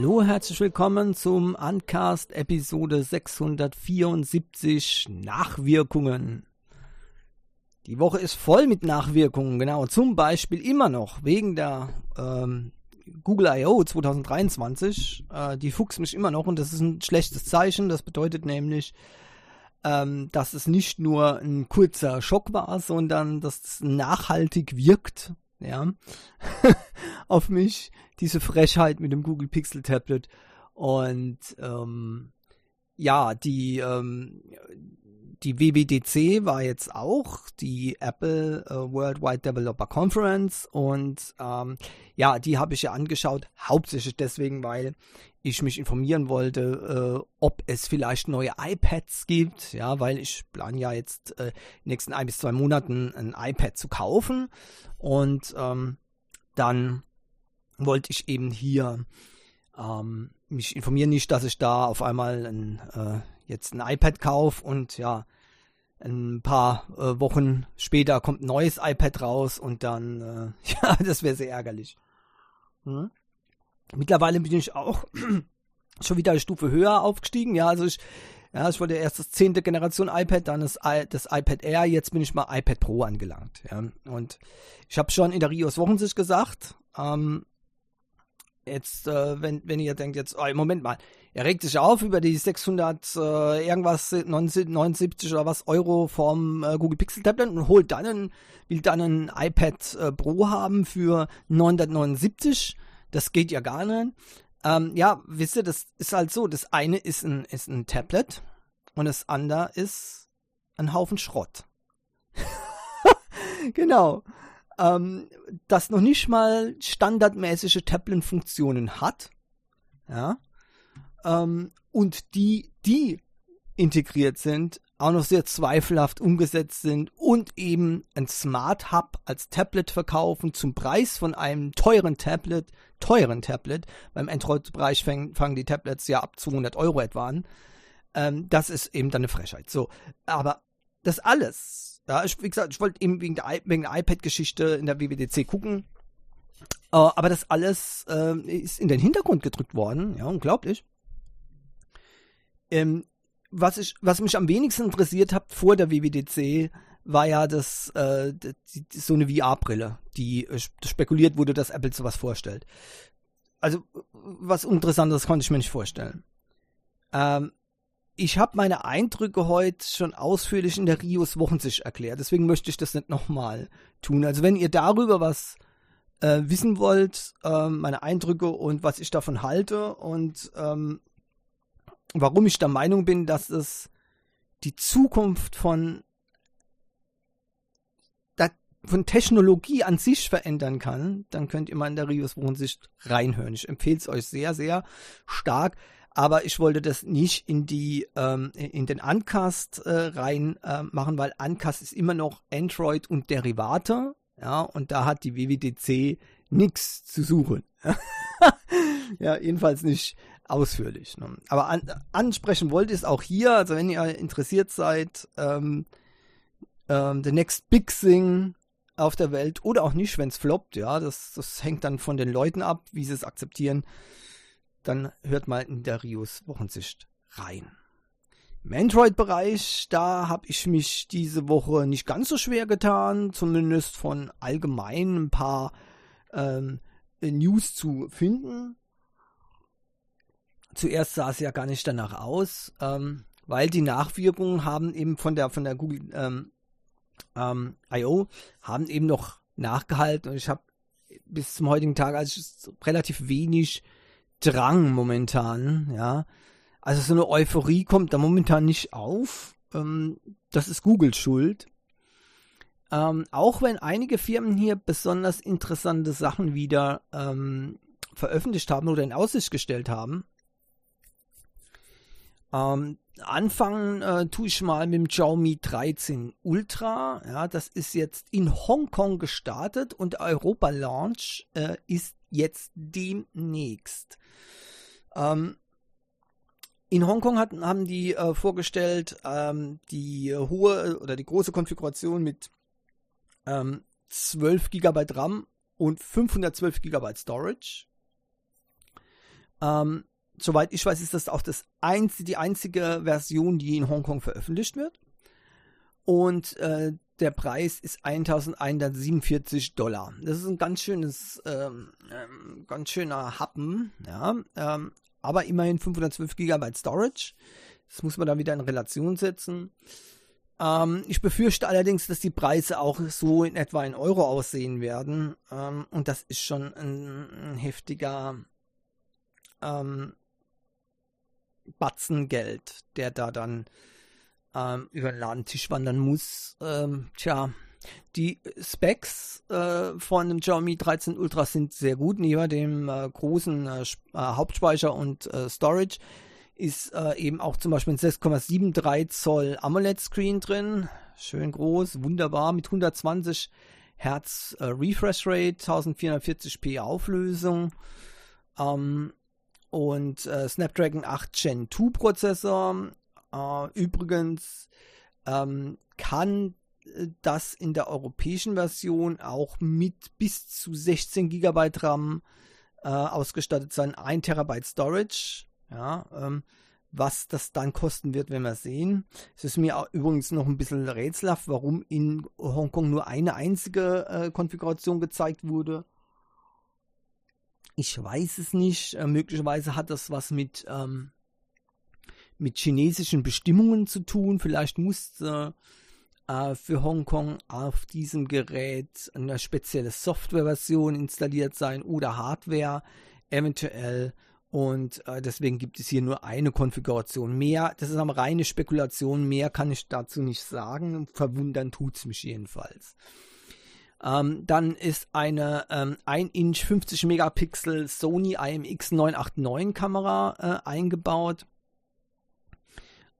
Hallo, herzlich willkommen zum Uncast Episode 674 Nachwirkungen. Die Woche ist voll mit Nachwirkungen, genau. Zum Beispiel immer noch wegen der ähm, Google I.O. 2023. Äh, die fuchst mich immer noch und das ist ein schlechtes Zeichen. Das bedeutet nämlich, ähm, dass es nicht nur ein kurzer Schock war, sondern dass es nachhaltig wirkt ja, auf mich, diese Frechheit mit dem Google Pixel Tablet. Und ähm, ja, die, ähm, die WWDC war jetzt auch die Apple äh, Worldwide Developer Conference und ähm, ja, die habe ich ja angeschaut, hauptsächlich deswegen, weil ich mich informieren wollte, äh, ob es vielleicht neue iPads gibt, ja, weil ich plane ja jetzt äh, in den nächsten ein bis zwei Monaten ein iPad zu kaufen und ähm, dann wollte ich eben hier ähm, mich informieren, nicht, dass ich da auf einmal ein, äh, jetzt ein iPad kaufe und ja, ein paar äh, Wochen später kommt ein neues iPad raus und dann, äh, ja, das wäre sehr ärgerlich. Hm? Mittlerweile bin ich auch schon wieder eine Stufe höher aufgestiegen. Ja, also ich, ja, ich wollte erst das zehnte Generation iPad, dann das, das iPad Air, jetzt bin ich mal iPad Pro angelangt. Ja, und ich habe schon in der Rios Wochensicht gesagt, ähm, jetzt, äh, wenn, wenn ihr denkt jetzt, oh, Moment mal, er regt sich auf über die 600 äh, irgendwas 79 oder was Euro vom äh, Google Pixel Tablet und holt dann ein, will dann ein iPad äh, Pro haben für 979. Das geht ja gar nicht. Ähm, ja, wisst ihr, das ist halt so. Das eine ist ein, ist ein Tablet und das andere ist ein Haufen Schrott. genau ähm, das noch nicht mal standardmäßige Tablet-Funktionen hat, ja, ähm, und die, die integriert sind, auch noch sehr zweifelhaft umgesetzt sind und eben ein Smart Hub als Tablet verkaufen zum Preis von einem teuren Tablet, teuren Tablet. Beim Android-Bereich fangen, die Tablets ja ab 200 Euro etwa an. Ähm, das ist eben dann eine Frechheit. So, aber das alles ja, ich, wie gesagt, ich wollte eben wegen der, wegen der iPad-Geschichte in der WWDC gucken. Uh, aber das alles uh, ist in den Hintergrund gedrückt worden. Ja, unglaublich. Ähm, was, ich, was mich am wenigsten interessiert hat vor der WWDC, war ja das, äh, die, so eine VR-Brille, die äh, spekuliert wurde, dass Apple sowas vorstellt. Also, was Interessantes konnte ich mir nicht vorstellen. Ähm, ich habe meine Eindrücke heute schon ausführlich in der Rios Wochensicht erklärt, deswegen möchte ich das nicht nochmal tun. Also wenn ihr darüber was äh, wissen wollt, äh, meine Eindrücke und was ich davon halte und ähm, warum ich der Meinung bin, dass es die Zukunft von von Technologie an sich verändern kann, dann könnt ihr mal in der Rios Wochensicht reinhören. Ich empfehle es euch sehr, sehr stark aber ich wollte das nicht in die ähm, in den Uncast äh, rein äh, machen, weil Uncast ist immer noch Android und Derivate, ja, und da hat die WWDC nichts zu suchen. ja, jedenfalls nicht ausführlich. Ne? Aber an, ansprechen wollte ich es auch hier, also wenn ihr interessiert seid, ähm, ähm, the next big thing auf der Welt oder auch nicht, wenn es floppt, ja, das, das hängt dann von den Leuten ab, wie sie es akzeptieren dann hört mal in der Rios Wochensicht rein. Im Android-Bereich, da habe ich mich diese Woche nicht ganz so schwer getan, zumindest von allgemein ein paar ähm, News zu finden. Zuerst sah es ja gar nicht danach aus, ähm, weil die Nachwirkungen haben eben von der von der Google ähm, ähm, I.O. haben eben noch nachgehalten und ich habe bis zum heutigen Tag also relativ wenig Drang momentan, ja. Also so eine Euphorie kommt da momentan nicht auf. Ähm, das ist Google schuld. Ähm, auch wenn einige Firmen hier besonders interessante Sachen wieder ähm, veröffentlicht haben oder in Aussicht gestellt haben. Ähm, anfangen äh, tue ich mal mit dem Xiaomi 13 Ultra. Ja, das ist jetzt in Hongkong gestartet und Europa-Launch äh, ist jetzt demnächst. Ähm, in Hongkong hat, haben die äh, vorgestellt, ähm, die hohe oder die große Konfiguration mit ähm, 12 GB RAM und 512 GB Storage. Ähm, soweit ich weiß, ist das auch das einzige, die einzige Version, die in Hongkong veröffentlicht wird. Und äh, der Preis ist 1147 Dollar. Das ist ein ganz schönes, ähm, ähm, ganz schöner Happen, ja. Ähm, aber immerhin 512 GB Storage. Das muss man dann wieder in Relation setzen. Ähm, ich befürchte allerdings, dass die Preise auch so in etwa in Euro aussehen werden. Ähm, und das ist schon ein, ein heftiger ähm, Batzen Geld, der da dann ähm, über den Ladentisch wandern muss. Ähm, tja, die Specs äh, von dem Xiaomi 13 Ultra sind sehr gut. Neben dem äh, großen äh, äh Hauptspeicher und äh, Storage ist äh, eben auch zum Beispiel ein 6,73 Zoll AMOLED-Screen drin. Schön groß, wunderbar mit 120 Hertz Refresh Rate, 1440p Auflösung. Ähm, und Snapdragon 8 Gen 2 Prozessor, äh, übrigens ähm, kann äh, das in der europäischen Version auch mit bis zu 16 GB RAM äh, ausgestattet sein, 1 Terabyte Storage. Ja, ähm, was das dann kosten wird, wenn wir sehen. Es ist mir übrigens noch ein bisschen rätselhaft, warum in Hongkong nur eine einzige äh, Konfiguration gezeigt wurde. Ich weiß es nicht. Äh, möglicherweise hat das was mit ähm, mit chinesischen Bestimmungen zu tun. Vielleicht musste äh, für Hongkong auf diesem Gerät eine spezielle Softwareversion installiert sein oder Hardware eventuell. Und äh, deswegen gibt es hier nur eine Konfiguration. Mehr, das ist eine reine Spekulation, mehr kann ich dazu nicht sagen. Verwundern tut es mich jedenfalls. Ähm, dann ist eine ähm, 1 Inch 50 Megapixel Sony IMX 989 Kamera äh, eingebaut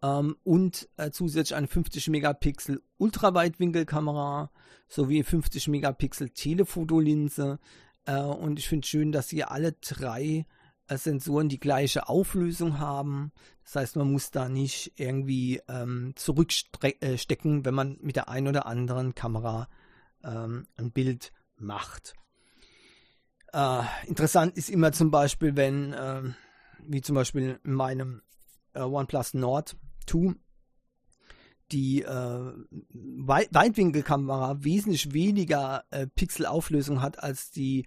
ähm, und äh, zusätzlich eine 50 Megapixel Ultraweitwinkelkamera sowie 50 Megapixel Telefotolinse. Äh, und ich finde schön, dass hier alle drei äh, Sensoren die gleiche Auflösung haben. Das heißt, man muss da nicht irgendwie ähm, zurückstecken, äh, wenn man mit der einen oder anderen Kamera ähm, ein Bild macht. Äh, interessant ist immer zum Beispiel, wenn, ähm, wie zum Beispiel in meinem äh, OnePlus Nord, 2 die äh, Weitwinkelkamera wesentlich weniger äh, Pixelauflösung hat als die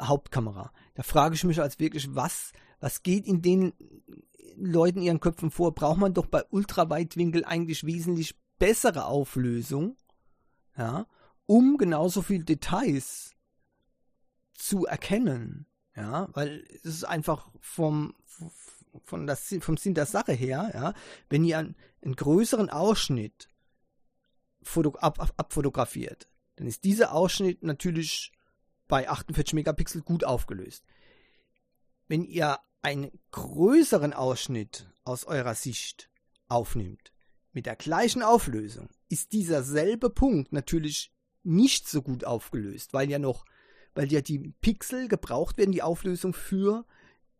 Hauptkamera. Da frage ich mich als wirklich, was, was geht in den Leuten ihren Köpfen vor? Braucht man doch bei Ultraweitwinkel eigentlich wesentlich bessere Auflösung, ja, um genauso viel Details zu erkennen, ja, weil es ist einfach vom, von das, vom Sinn der Sache her, ja, wenn ihr einen, einen größeren Ausschnitt foto, ab, ab, abfotografiert, dann ist dieser Ausschnitt natürlich bei 48 Megapixel gut aufgelöst. Wenn ihr einen größeren Ausschnitt aus eurer Sicht aufnimmt, mit der gleichen Auflösung, ist dieser selbe Punkt natürlich nicht so gut aufgelöst, weil ja noch, weil ja die Pixel gebraucht werden, die Auflösung für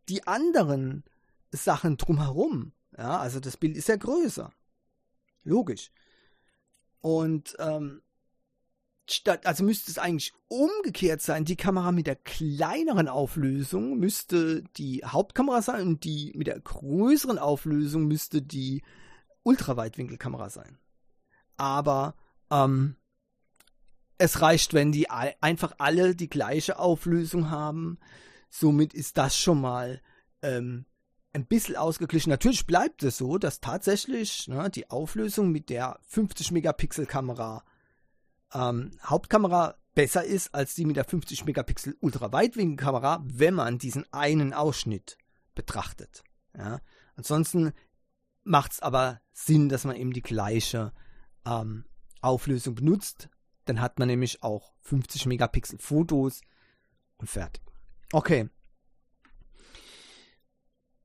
die anderen Sachen drumherum. Ja, also das Bild ist ja größer. Logisch. Und ähm, statt, also müsste es eigentlich umgekehrt sein. Die Kamera mit der kleineren Auflösung müsste die Hauptkamera sein und die mit der größeren Auflösung müsste die Ultraweitwinkelkamera sein. Aber ähm, es reicht, wenn die einfach alle die gleiche Auflösung haben. Somit ist das schon mal ähm, ein bisschen ausgeglichen. Natürlich bleibt es so, dass tatsächlich ne, die Auflösung mit der 50 Megapixel Kamera ähm, Hauptkamera besser ist als die mit der 50 Megapixel Ultraweitwinkelkamera, wenn man diesen einen Ausschnitt betrachtet. Ja. Ansonsten macht es aber Sinn, dass man eben die gleiche ähm, Auflösung benutzt. Dann hat man nämlich auch 50 Megapixel Fotos und fertig. Okay,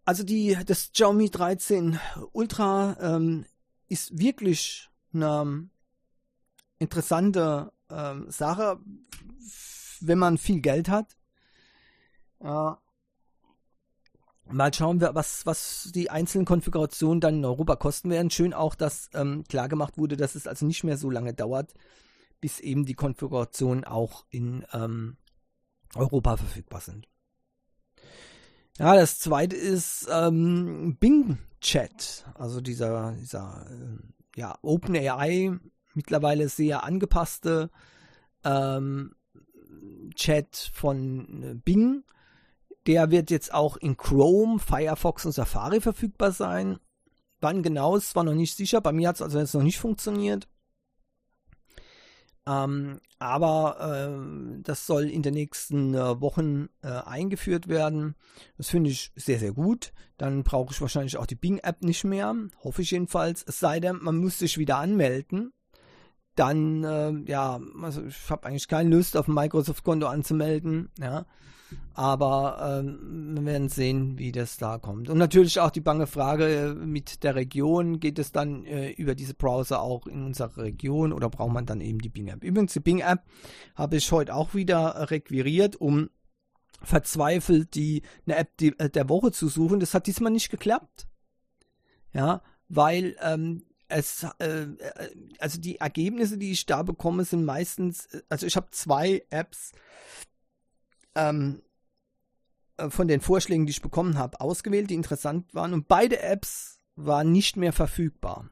also die, das Xiaomi 13 Ultra ähm, ist wirklich eine interessante ähm, Sache, wenn man viel Geld hat. Äh, mal schauen wir, was, was die einzelnen Konfigurationen dann in Europa kosten werden. Schön auch, dass ähm, klar wurde, dass es also nicht mehr so lange dauert, bis eben die Konfigurationen auch in ähm, Europa verfügbar sind. Ja, das zweite ist ähm, Bing Chat, also dieser, dieser äh, ja, OpenAI mittlerweile sehr angepasste ähm, Chat von äh, Bing. Der wird jetzt auch in Chrome, Firefox und Safari verfügbar sein. Wann genau ist zwar noch nicht sicher, bei mir hat es also jetzt noch nicht funktioniert. Ähm, aber äh, das soll in den nächsten äh, Wochen äh, eingeführt werden. Das finde ich sehr, sehr gut. Dann brauche ich wahrscheinlich auch die Bing-App nicht mehr. Hoffe ich jedenfalls. Es sei denn, man muss sich wieder anmelden. Dann, äh, ja, also ich habe eigentlich keine Lust, auf ein Microsoft-Konto anzumelden. Ja. Aber ähm, wir werden sehen, wie das da kommt. Und natürlich auch die bange Frage äh, mit der Region. Geht es dann äh, über diese Browser auch in unserer Region oder braucht man dann eben die Bing-App? Übrigens, die Bing-App habe ich heute auch wieder requiriert, um verzweifelt die eine App die, äh, der Woche zu suchen. Das hat diesmal nicht geklappt. Ja, weil ähm, es, äh, äh also die Ergebnisse, die ich da bekomme, sind meistens, also ich habe zwei Apps, ähm, äh, von den Vorschlägen, die ich bekommen habe, ausgewählt, die interessant waren. Und beide Apps waren nicht mehr verfügbar.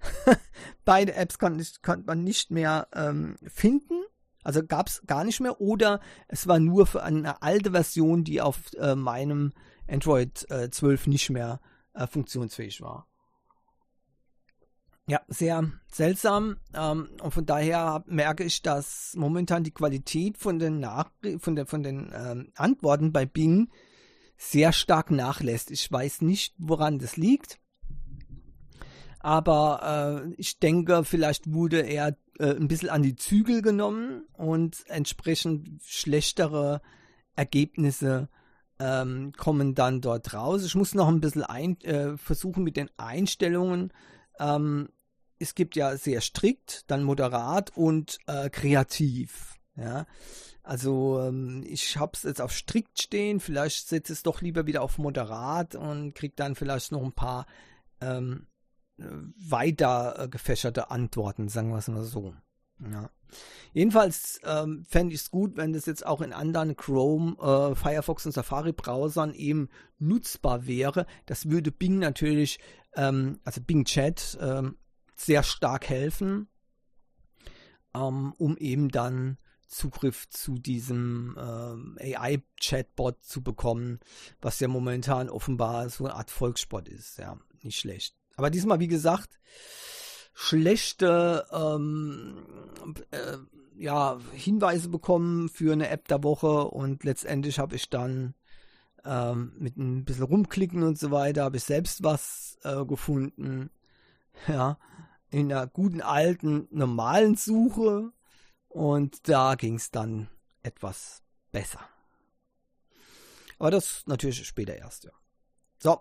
beide Apps konnte, konnte man nicht mehr ähm, finden. Also gab es gar nicht mehr. Oder es war nur für eine alte Version, die auf äh, meinem Android äh, 12 nicht mehr äh, funktionsfähig war. Ja, sehr seltsam. Ähm, und von daher merke ich, dass momentan die Qualität von den, Nach von der, von den ähm, Antworten bei Bing sehr stark nachlässt. Ich weiß nicht, woran das liegt. Aber äh, ich denke, vielleicht wurde er äh, ein bisschen an die Zügel genommen und entsprechend schlechtere Ergebnisse ähm, kommen dann dort raus. Ich muss noch ein bisschen ein, äh, versuchen mit den Einstellungen ähm, es gibt ja sehr strikt, dann moderat und äh, kreativ. Ja, also ähm, ich habe es jetzt auf strikt stehen. Vielleicht setze es doch lieber wieder auf moderat und kriege dann vielleicht noch ein paar ähm, weiter äh, gefächerte Antworten, sagen wir es mal so. Ja. Jedenfalls ähm, fände ich es gut, wenn das jetzt auch in anderen Chrome, äh, Firefox und Safari-Browsern eben nutzbar wäre. Das würde Bing natürlich, ähm, also Bing Chat, ähm, sehr stark helfen, ähm, um eben dann Zugriff zu diesem ähm, AI-Chatbot zu bekommen, was ja momentan offenbar so eine Art Volkssport ist. Ja, nicht schlecht. Aber diesmal, wie gesagt, schlechte ähm, äh, ja, Hinweise bekommen für eine App der Woche und letztendlich habe ich dann ähm, mit ein bisschen rumklicken und so weiter, habe ich selbst was äh, gefunden. Ja, in einer guten alten normalen Suche und da ging es dann etwas besser. Aber das natürlich später erst, ja. So.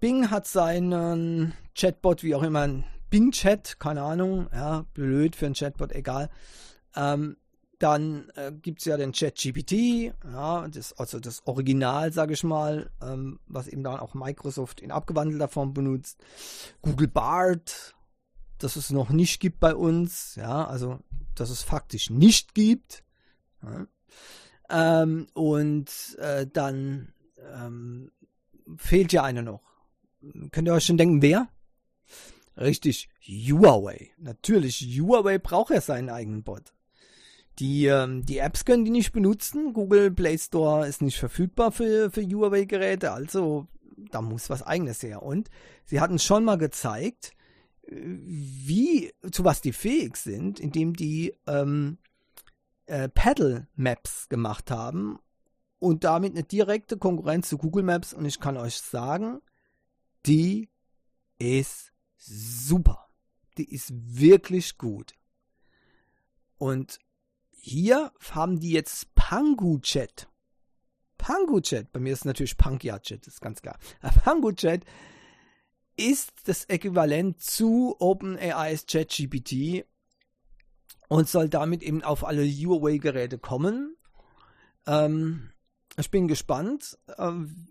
Bing hat seinen Chatbot, wie auch immer, Bing-Chat, keine Ahnung, ja, blöd für einen Chatbot, egal, ähm, dann äh, gibt es ja den ChatGPT, ja, das, also das Original, sage ich mal, ähm, was eben dann auch Microsoft in abgewandelter Form benutzt. Google Bart, das es noch nicht gibt bei uns, ja, also dass es faktisch nicht gibt. Ja. Ähm, und äh, dann ähm, fehlt ja einer noch. Könnt ihr euch schon denken, wer? Richtig, Huawei. Natürlich, Huawei braucht ja seinen eigenen Bot. Die, ähm, die Apps können die nicht benutzen. Google Play Store ist nicht verfügbar für, für Huawei-Geräte. Also da muss was eigenes her. Und sie hatten schon mal gezeigt, wie, zu was die fähig sind, indem die ähm, äh, Paddle Maps gemacht haben und damit eine direkte Konkurrenz zu Google Maps. Und ich kann euch sagen, die ist super. Die ist wirklich gut. Und hier haben die jetzt PanguChat. PanguChat, bei mir ist natürlich PangyChat, ist ganz klar. PanguChat ist das Äquivalent zu OpenAI's ChatGPT und soll damit eben auf alle Huawei-Geräte kommen. Ähm, ich bin gespannt. Ähm,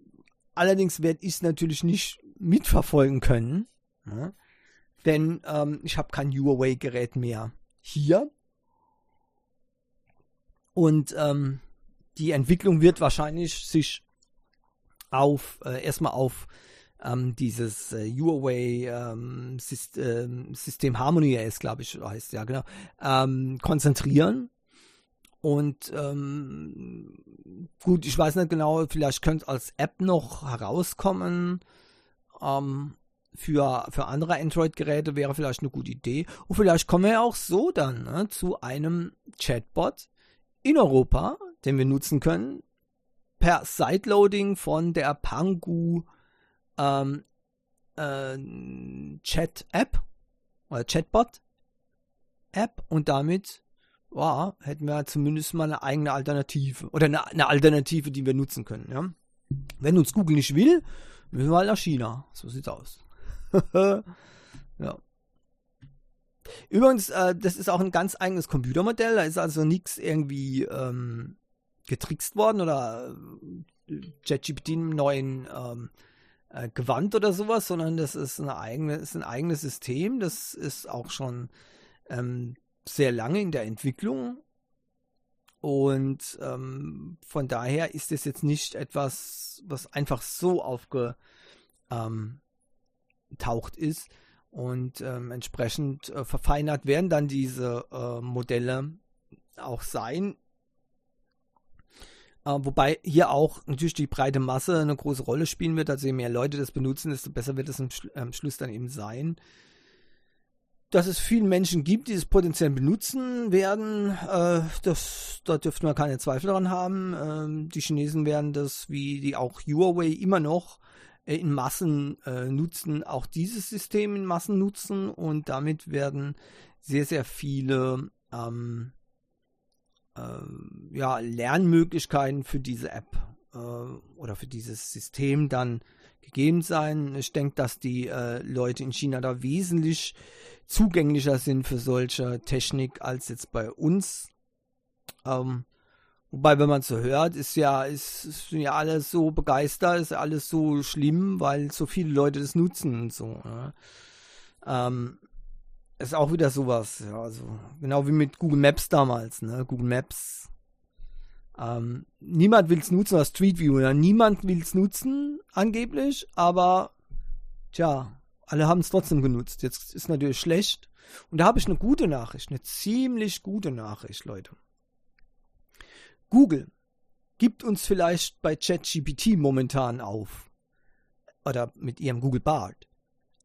allerdings werde ich es natürlich nicht mitverfolgen können, ja, denn ähm, ich habe kein Huawei-Gerät mehr hier. Und ähm, die Entwicklung wird wahrscheinlich sich auf äh, erstmal auf ähm, dieses äh, Huawei ähm, System, ähm, System Harmony ist, glaube ich, heißt ja genau, ähm, konzentrieren. Und ähm, gut, ich weiß nicht genau, vielleicht könnte als App noch herauskommen. Ähm, für, für andere Android-Geräte wäre vielleicht eine gute Idee. Und vielleicht kommen wir auch so dann ne, zu einem Chatbot in Europa, den wir nutzen können, per Sideloading von der Pangu ähm, äh, Chat-App oder Chatbot-App und damit ja, hätten wir zumindest mal eine eigene Alternative oder eine, eine Alternative, die wir nutzen können. Ja? Wenn uns Google nicht will, müssen wir halt nach China. So sieht's aus. ja. Übrigens, äh, das ist auch ein ganz eigenes Computermodell. Da ist also nichts irgendwie ähm, getrickst worden oder äh, ChatGPT im neuen ähm, äh, Gewand oder sowas, sondern das ist, eine eigene, ist ein eigenes System. Das ist auch schon ähm, sehr lange in der Entwicklung. Und ähm, von daher ist es jetzt nicht etwas, was einfach so aufgetaucht ähm, ist. Und ähm, entsprechend äh, verfeinert werden dann diese äh, Modelle auch sein. Äh, wobei hier auch natürlich die breite Masse eine große Rolle spielen wird. Also je mehr Leute das benutzen, desto besser wird es am, Schlu am Schluss dann eben sein. Dass es viele Menschen gibt, die es potenziell benutzen werden, äh, das, da dürften wir keine Zweifel daran haben. Ähm, die Chinesen werden das, wie die auch Huawei immer noch in Massen äh, nutzen, auch dieses System in Massen nutzen und damit werden sehr, sehr viele ähm, äh, ja, Lernmöglichkeiten für diese App äh, oder für dieses System dann gegeben sein. Ich denke, dass die äh, Leute in China da wesentlich zugänglicher sind für solche Technik als jetzt bei uns. Ähm, wobei, wenn man so hört, ist ja, ist, ist ja alles so begeistert, ist alles so schlimm, weil so viele Leute das nutzen und so. Ne? Ähm, ist auch wieder sowas, ja, also genau wie mit Google Maps damals, ne? Google Maps. Ähm, niemand will es nutzen als Street View, ja? niemand will es nutzen, angeblich, aber tja, alle haben es trotzdem genutzt. Jetzt ist natürlich schlecht. Und da habe ich eine gute Nachricht, eine ziemlich gute Nachricht, Leute. Google gibt uns vielleicht bei ChatGPT momentan auf. Oder mit ihrem Google Bart.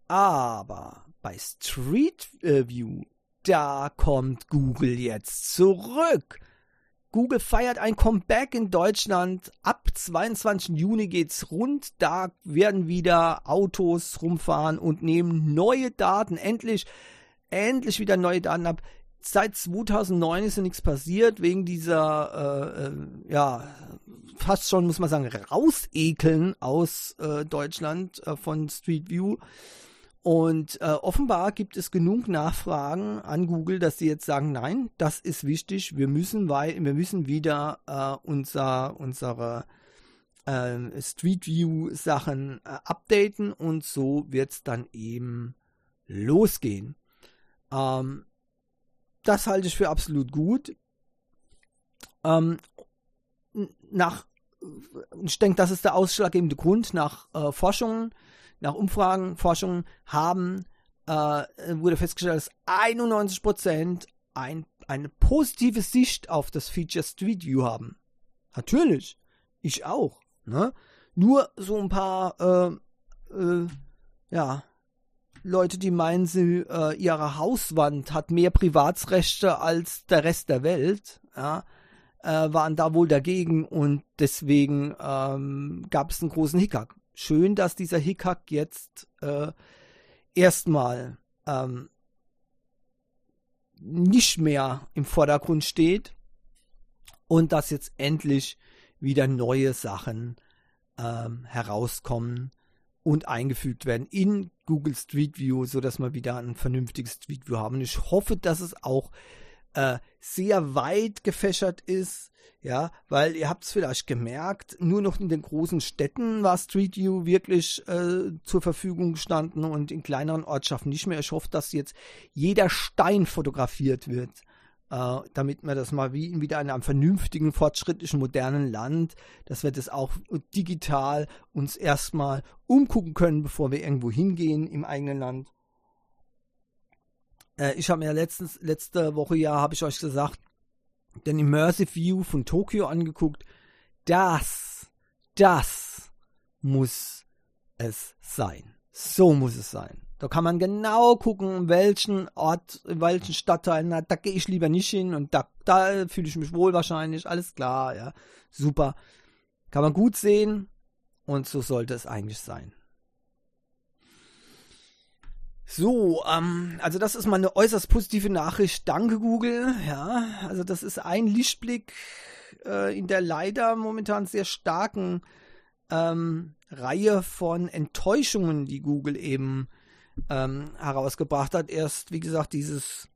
Aber bei Street View, da kommt Google jetzt zurück. Google feiert ein Comeback in Deutschland. Ab 22. Juni geht's rund. Da werden wieder Autos rumfahren und nehmen neue Daten. Endlich, endlich wieder neue Daten ab. Seit 2009 ist ja nichts passiert wegen dieser, äh, äh, ja, fast schon, muss man sagen, rausekeln aus äh, Deutschland äh, von Street View. Und äh, offenbar gibt es genug Nachfragen an Google, dass sie jetzt sagen, nein, das ist wichtig, wir müssen, weil, wir müssen wieder äh, unser, unsere Street View Sachen updaten und so wird es dann eben losgehen. Ähm, das halte ich für absolut gut. Ähm, nach, ich denke, das ist der ausschlaggebende Grund nach äh, Forschungen nach Umfragen, Forschungen haben, äh, wurde festgestellt, dass 91% ein, eine positive Sicht auf das Feature Street View haben. Natürlich, ich auch. Ne? Nur so ein paar, äh, äh, ja, Leute, die meinen, sie, äh, ihre Hauswand hat mehr Privatsrechte als der Rest der Welt, ja, äh, waren da wohl dagegen und deswegen ähm, gab es einen großen Hickhack. Schön, dass dieser Hickhack jetzt äh, erstmal ähm, nicht mehr im Vordergrund steht und dass jetzt endlich wieder neue Sachen ähm, herauskommen und eingefügt werden in Google Street View, sodass wir wieder ein vernünftiges Street View haben. Ich hoffe, dass es auch äh, sehr weit gefächert ist, ja, weil ihr habt es vielleicht gemerkt, nur noch in den großen Städten war Street View wirklich äh, zur Verfügung gestanden und in kleineren Ortschaften nicht mehr. Ich hoffe, dass jetzt jeder Stein fotografiert wird äh, damit wir das mal wie wieder in einem vernünftigen, fortschrittlichen, modernen Land, dass wir das auch digital uns erstmal umgucken können, bevor wir irgendwo hingehen im eigenen Land. Äh, ich habe mir letztens, letzte Woche ja, habe ich euch gesagt, den Immersive View von Tokio angeguckt. Das, das muss es sein. So muss es sein. Da kann man genau gucken, welchen Ort, welchen Stadtteil, na, da gehe ich lieber nicht hin und da, da fühle ich mich wohl wahrscheinlich, alles klar, ja, super. Kann man gut sehen und so sollte es eigentlich sein. So, ähm, also das ist mal eine äußerst positive Nachricht. Danke Google. Ja, also das ist ein Lichtblick äh, in der leider momentan sehr starken ähm, Reihe von Enttäuschungen, die Google eben ähm, herausgebracht hat. Erst, wie gesagt, dieses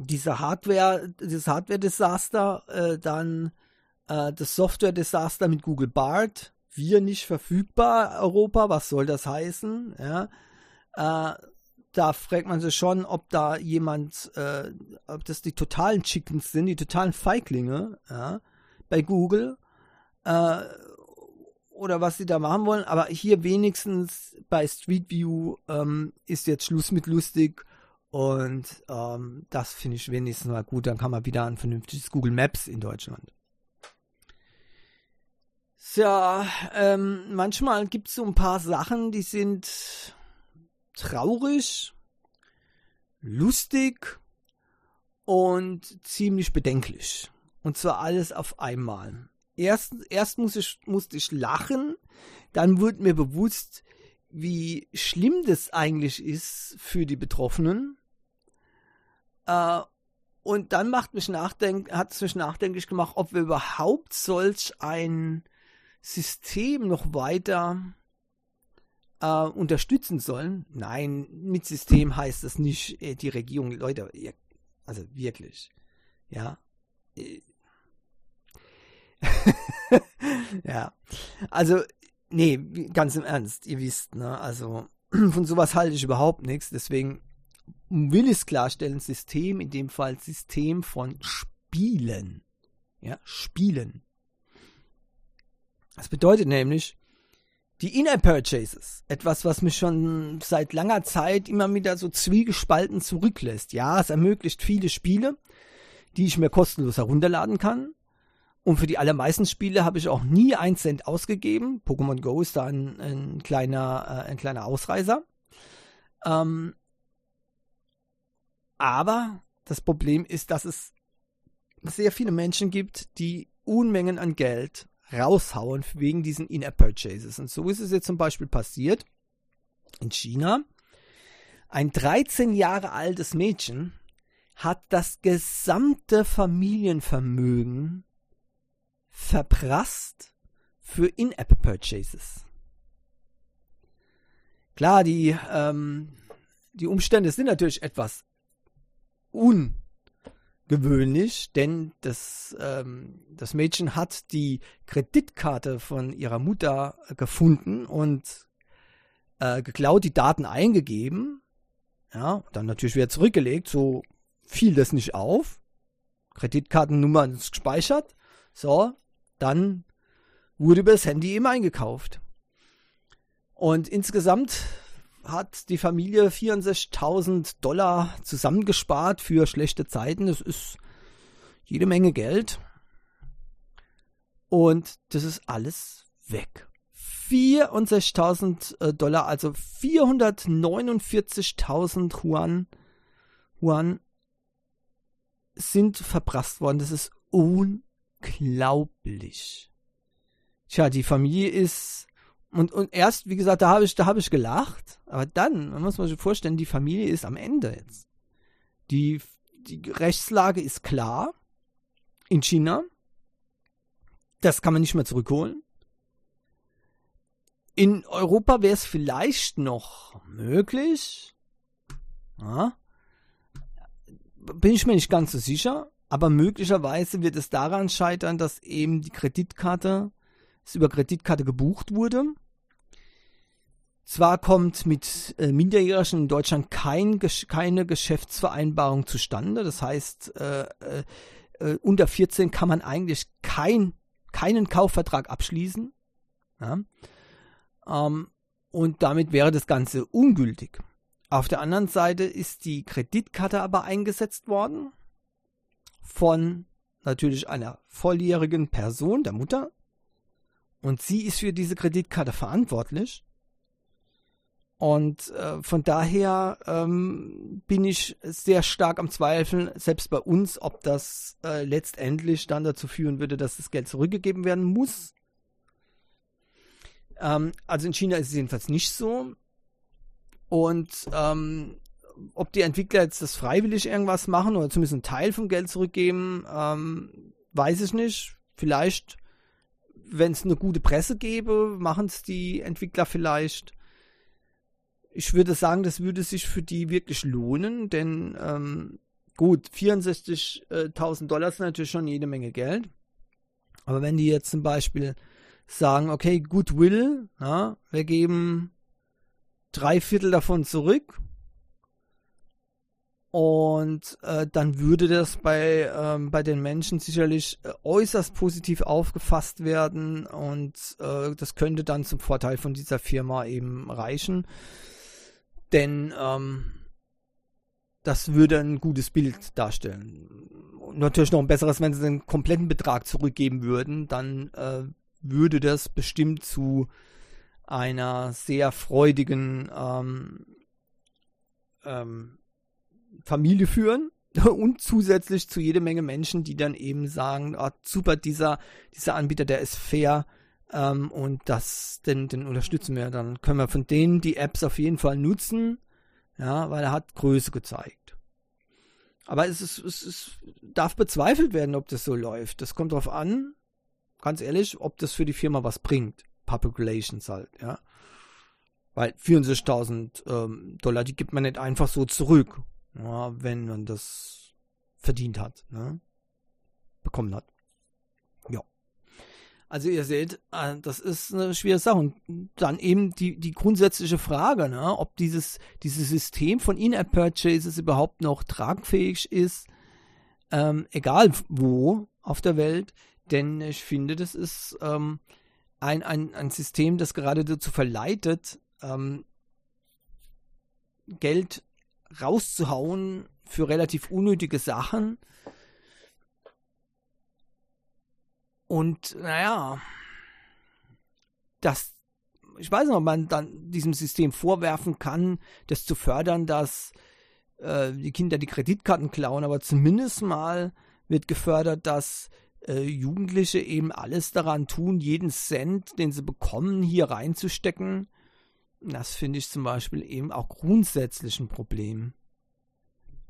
diese Hardware, dieses Hardware-Desaster, äh, dann äh, das Software-Desaster mit Google Bart, wir nicht verfügbar, Europa, was soll das heißen? Ja, äh, da fragt man sich schon, ob da jemand, äh, ob das die totalen Chickens sind, die totalen Feiglinge, ja, bei Google, äh, oder was sie da machen wollen, aber hier wenigstens bei Street View ähm, ist jetzt Schluss mit lustig und ähm, das finde ich wenigstens mal gut. Dann kann man wieder ein vernünftiges Google Maps in Deutschland. Ja, ähm, manchmal gibt es so ein paar Sachen, die sind traurig, lustig und ziemlich bedenklich. Und zwar alles auf einmal erst, erst muss ich, musste ich lachen, dann wurde mir bewusst, wie schlimm das eigentlich ist für die Betroffenen. Äh, und dann macht mich nachdenk hat es mich nachdenklich gemacht, ob wir überhaupt solch ein System noch weiter äh, unterstützen sollen. Nein, mit System heißt das nicht äh, die Regierung, Leute, also wirklich. Ja, äh, ja. Also, nee, ganz im Ernst, ihr wisst, ne? Also, von sowas halte ich überhaupt nichts. Deswegen will ich es klarstellen: System, in dem Fall System von Spielen. Ja, Spielen. Das bedeutet nämlich, die In-App-Purchases, etwas, was mich schon seit langer Zeit immer wieder so zwiegespalten zurücklässt. Ja, es ermöglicht viele Spiele, die ich mir kostenlos herunterladen kann. Und für die allermeisten Spiele habe ich auch nie einen Cent ausgegeben. Pokémon Go ist da ein, ein kleiner, äh, ein kleiner Ausreißer. Ähm, aber das Problem ist, dass es sehr viele Menschen gibt, die Unmengen an Geld raushauen wegen diesen In-App-Purchases. Und so ist es jetzt zum Beispiel passiert in China. Ein 13 Jahre altes Mädchen hat das gesamte Familienvermögen verprasst für In-App-Purchases. Klar, die, ähm, die Umstände sind natürlich etwas ungewöhnlich, denn das, ähm, das Mädchen hat die Kreditkarte von ihrer Mutter gefunden und äh, geklaut, die Daten eingegeben. Ja, dann natürlich wieder zurückgelegt, so fiel das nicht auf. Kreditkartennummer ist gespeichert. So, dann wurde über das Handy eben eingekauft. Und insgesamt hat die Familie 64.000 Dollar zusammengespart für schlechte Zeiten. Das ist jede Menge Geld. Und das ist alles weg. 64.000 äh, Dollar, also 449.000 Yuan, Yuan sind verprasst worden. Das ist un unglaublich. Tja, die Familie ist und, und erst, wie gesagt, da habe ich, da habe ich gelacht, aber dann, man muss sich vorstellen, die Familie ist am Ende jetzt. Die, die Rechtslage ist klar in China. Das kann man nicht mehr zurückholen. In Europa wäre es vielleicht noch möglich. Ja. Bin ich mir nicht ganz so sicher. Aber möglicherweise wird es daran scheitern, dass eben die Kreditkarte, es über Kreditkarte gebucht wurde. zwar kommt mit äh, Minderjährigen in Deutschland kein, keine Geschäftsvereinbarung zustande. Das heißt, äh, äh, äh unter 14 kann man eigentlich kein, keinen Kaufvertrag abschließen. Ja? Ähm, und damit wäre das Ganze ungültig. Auf der anderen Seite ist die Kreditkarte aber eingesetzt worden von natürlich einer volljährigen Person, der Mutter. Und sie ist für diese Kreditkarte verantwortlich. Und äh, von daher ähm, bin ich sehr stark am Zweifeln, selbst bei uns, ob das äh, letztendlich dann dazu führen würde, dass das Geld zurückgegeben werden muss. Ähm, also in China ist es jedenfalls nicht so. Und ähm, ob die Entwickler jetzt das freiwillig irgendwas machen oder zumindest einen Teil vom Geld zurückgeben, ähm, weiß ich nicht. Vielleicht, wenn es eine gute Presse gäbe, machen es die Entwickler vielleicht. Ich würde sagen, das würde sich für die wirklich lohnen, denn ähm, gut, 64.000 Dollar sind natürlich schon jede Menge Geld. Aber wenn die jetzt zum Beispiel sagen, okay, Goodwill, ja, wir geben drei Viertel davon zurück, und äh, dann würde das bei, ähm, bei den Menschen sicherlich äh, äußerst positiv aufgefasst werden und äh, das könnte dann zum Vorteil von dieser Firma eben reichen. Denn ähm, das würde ein gutes Bild darstellen. Und natürlich noch ein besseres, wenn sie den kompletten Betrag zurückgeben würden, dann äh, würde das bestimmt zu einer sehr freudigen ähm, ähm, Familie führen und zusätzlich zu jede Menge Menschen, die dann eben sagen, ah, super, dieser, dieser Anbieter, der ist fair ähm, und das, den, den unterstützen wir. Dann können wir von denen die Apps auf jeden Fall nutzen, ja, weil er hat Größe gezeigt. Aber es, ist, es ist, darf bezweifelt werden, ob das so läuft. Das kommt darauf an, ganz ehrlich, ob das für die Firma was bringt. Public Relations halt, ja. Weil 64.000 ähm, Dollar, die gibt man nicht einfach so zurück ja, wenn man das verdient hat, ne? bekommen hat. Ja. Also ihr seht, äh, das ist eine schwere Sache. Und dann eben die, die grundsätzliche Frage, ne, ob dieses, dieses System von In-App-Purchases überhaupt noch tragfähig ist, ähm, egal wo auf der Welt. Denn ich finde, das ist ähm, ein, ein, ein System, das gerade dazu verleitet, ähm, Geld rauszuhauen für relativ unnötige Sachen. Und naja, das, ich weiß nicht, ob man dann diesem System vorwerfen kann, das zu fördern, dass äh, die Kinder die Kreditkarten klauen, aber zumindest mal wird gefördert, dass äh, Jugendliche eben alles daran tun, jeden Cent, den sie bekommen, hier reinzustecken das finde ich zum Beispiel eben auch grundsätzlich ein Problem.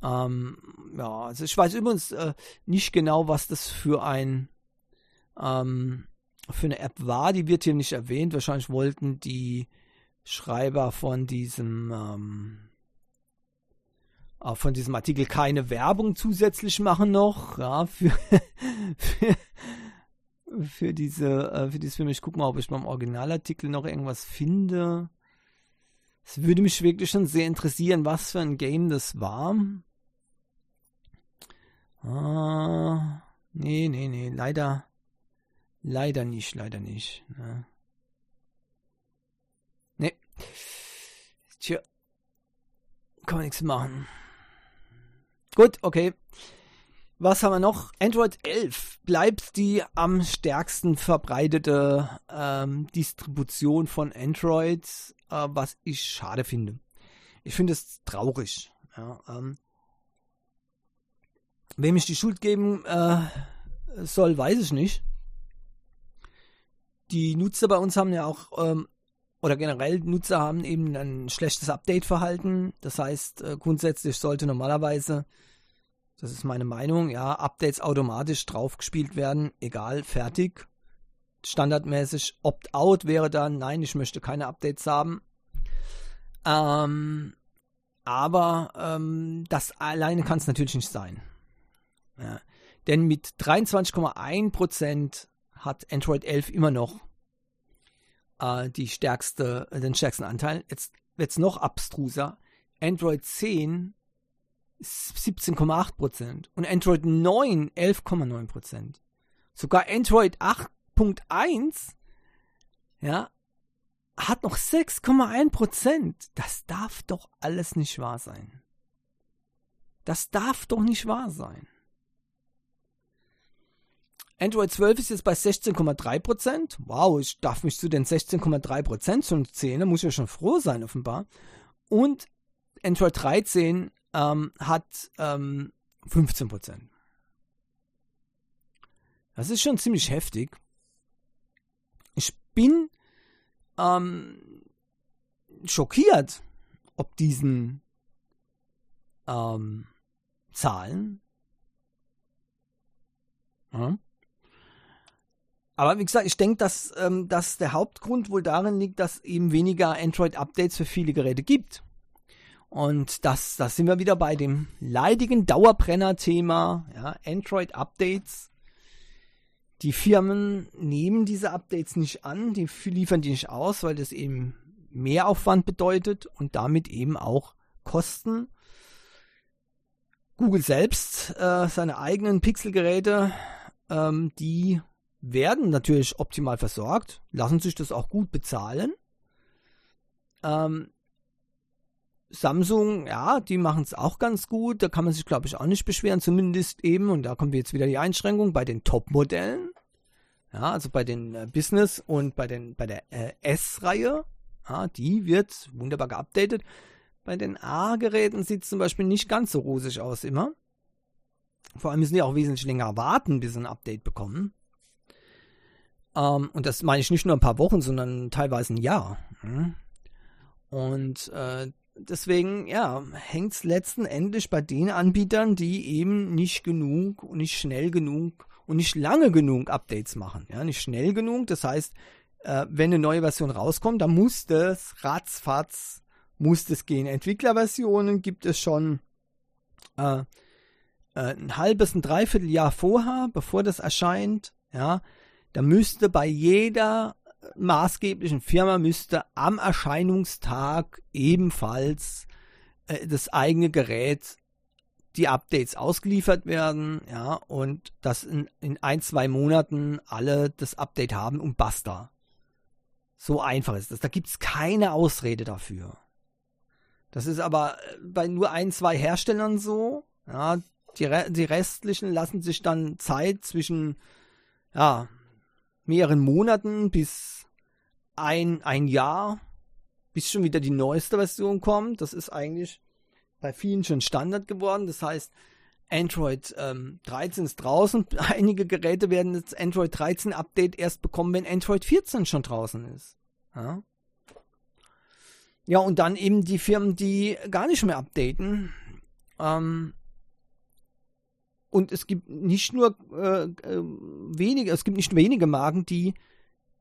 Ähm, ja, also ich weiß übrigens äh, nicht genau, was das für ein ähm, für eine App war. Die wird hier nicht erwähnt. Wahrscheinlich wollten die Schreiber von diesem ähm, äh, von diesem Artikel keine Werbung zusätzlich machen noch, ja, für, für, für diese, äh, für dieses Film. Ich gucke mal, ob ich beim Originalartikel noch irgendwas finde. Es würde mich wirklich schon sehr interessieren, was für ein Game das war. Ah, nee, nee, nee, leider, leider nicht, leider nicht. Ne? Nee. Tja, kann man nichts machen. Gut, okay. Was haben wir noch? Android 11 bleibt die am stärksten verbreitete ähm, Distribution von Android, äh, was ich schade finde. Ich finde es traurig. Ja, ähm, wem ich die Schuld geben äh, soll, weiß ich nicht. Die Nutzer bei uns haben ja auch, ähm, oder generell Nutzer haben eben ein schlechtes Update-Verhalten. Das heißt, äh, grundsätzlich sollte normalerweise das ist meine Meinung. Ja, Updates automatisch draufgespielt werden, egal, fertig. Standardmäßig Opt-out wäre dann, nein, ich möchte keine Updates haben. Ähm, aber ähm, das alleine kann es natürlich nicht sein. Ja. Denn mit 23,1% hat Android 11 immer noch äh, die stärkste, den stärksten Anteil. Jetzt wird es noch abstruser. Android 10 17,8% und Android 9 11,9%. Sogar Android 8.1 ja, hat noch 6,1%. Das darf doch alles nicht wahr sein. Das darf doch nicht wahr sein. Android 12 ist jetzt bei 16,3%. Wow, ich darf mich zu den 16,3% schon zählen. Da muss ich ja schon froh sein, offenbar. Und Android 13 ähm, hat ähm, 15%. Das ist schon ziemlich heftig. Ich bin ähm, schockiert, ob diesen ähm, Zahlen. Ja. Aber wie gesagt, ich denke, dass, ähm, dass der Hauptgrund wohl darin liegt, dass eben weniger Android-Updates für viele Geräte gibt. Und das, das sind wir wieder bei dem leidigen Dauerbrenner-Thema, ja, Android-Updates. Die Firmen nehmen diese Updates nicht an, die liefern die nicht aus, weil das eben Mehraufwand bedeutet und damit eben auch Kosten. Google selbst, äh, seine eigenen Pixelgeräte, ähm, die werden natürlich optimal versorgt, lassen sich das auch gut bezahlen. Ähm, Samsung, ja, die machen es auch ganz gut. Da kann man sich, glaube ich, auch nicht beschweren. Zumindest eben, und da kommt jetzt wieder die Einschränkung, bei den Top-Modellen. Ja, also bei den äh, Business und bei, den, bei der äh, S-Reihe. Ja, die wird wunderbar geupdatet. Bei den A-Geräten sieht es zum Beispiel nicht ganz so rosig aus immer. Vor allem müssen die auch wesentlich länger warten, bis sie ein Update bekommen. Ähm, und das meine ich nicht nur ein paar Wochen, sondern teilweise ein Jahr. Hm? Und äh, deswegen, ja, hängt es letzten Endes bei den Anbietern, die eben nicht genug und nicht schnell genug und nicht lange genug Updates machen. Ja, nicht schnell genug. Das heißt, äh, wenn eine neue Version rauskommt, dann muss das ratzfatz, muss das gehen. Entwicklerversionen gibt es schon äh, äh, ein halbes, ein Dreivierteljahr vorher, bevor das erscheint. Ja, da müsste bei jeder maßgeblichen Firma müsste am Erscheinungstag ebenfalls äh, das eigene Gerät die Updates ausgeliefert werden, ja, und dass in, in ein, zwei Monaten alle das Update haben und basta. So einfach ist das. Da gibt es keine Ausrede dafür. Das ist aber äh, bei nur ein, zwei Herstellern so. Ja, die, die restlichen lassen sich dann Zeit zwischen ja, mehreren Monaten bis ein, ein Jahr, bis schon wieder die neueste Version kommt. Das ist eigentlich bei vielen schon Standard geworden. Das heißt, Android ähm, 13 ist draußen. Einige Geräte werden das Android 13 Update erst bekommen, wenn Android 14 schon draußen ist. Ja. ja, und dann eben die Firmen, die gar nicht mehr updaten. Ähm, und es gibt nicht nur äh, äh, wenige, es gibt nicht wenige Marken, die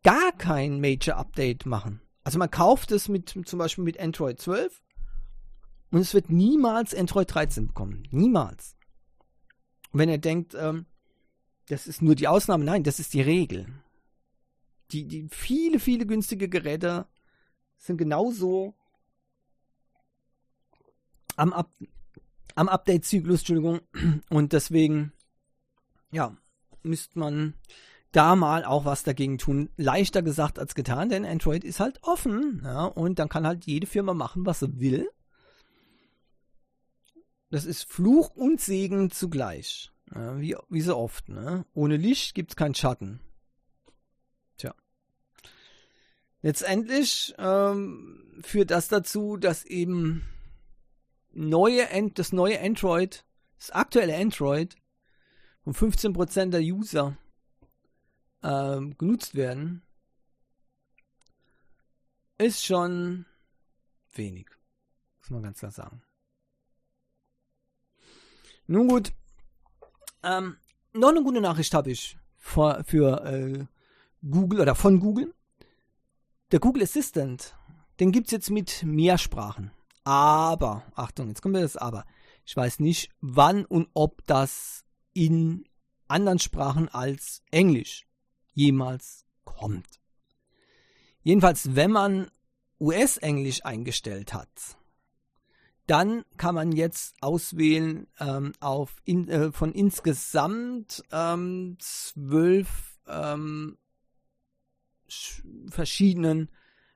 gar kein Major Update machen. Also man kauft es mit zum Beispiel mit Android 12 und es wird niemals Android 13 bekommen. Niemals. Und wenn ihr denkt, ähm, das ist nur die Ausnahme, nein, das ist die Regel. Die, die viele, viele günstige Geräte sind genauso am, Up am Update-Zyklus, Entschuldigung. Und deswegen, ja, müsste man da mal auch was dagegen tun. Leichter gesagt als getan, denn Android ist halt offen. Ja, und dann kann halt jede Firma machen, was sie will. Das ist Fluch und Segen zugleich. Ja, wie, wie so oft. Ne? Ohne Licht gibt es keinen Schatten. Tja. Letztendlich ähm, führt das dazu, dass eben neue, das neue Android, das aktuelle Android, von 15% der User äh, genutzt werden, ist schon wenig. Muss man ganz klar sagen. Nun gut. Ähm, noch eine gute Nachricht habe ich für, für äh, Google oder von Google. Der Google Assistant, den gibt es jetzt mit mehr Sprachen. Aber, Achtung, jetzt kommt das Aber. Ich weiß nicht, wann und ob das in anderen Sprachen als Englisch jemals kommt. Jedenfalls, wenn man US-Englisch eingestellt hat, dann kann man jetzt auswählen ähm, auf in, äh, von insgesamt ähm, zwölf ähm, verschiedenen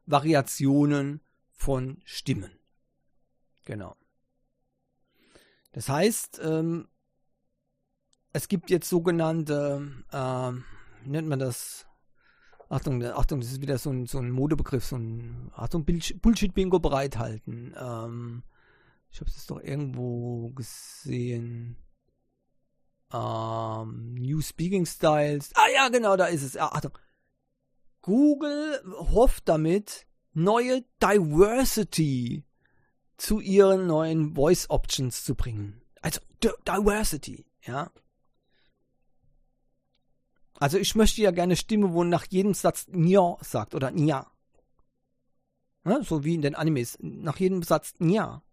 Variationen von Stimmen. Genau. Das heißt, ähm, es gibt jetzt sogenannte, äh, nennt man das, Achtung, Achtung, das ist wieder so ein, so ein Modebegriff, so ein, Achtung, Bullshit-Bingo bereithalten. Ähm, ich habe es doch irgendwo gesehen. Ähm, New Speaking Styles. Ah ja, genau, da ist es. Ah, Achtung. Google hofft damit, neue Diversity zu ihren neuen Voice Options zu bringen. Also Diversity, ja. Also ich möchte ja gerne Stimme, wo nach jedem Satz Nya sagt oder Nya. Ja, so wie in den Animes. Nach jedem Satz Nya.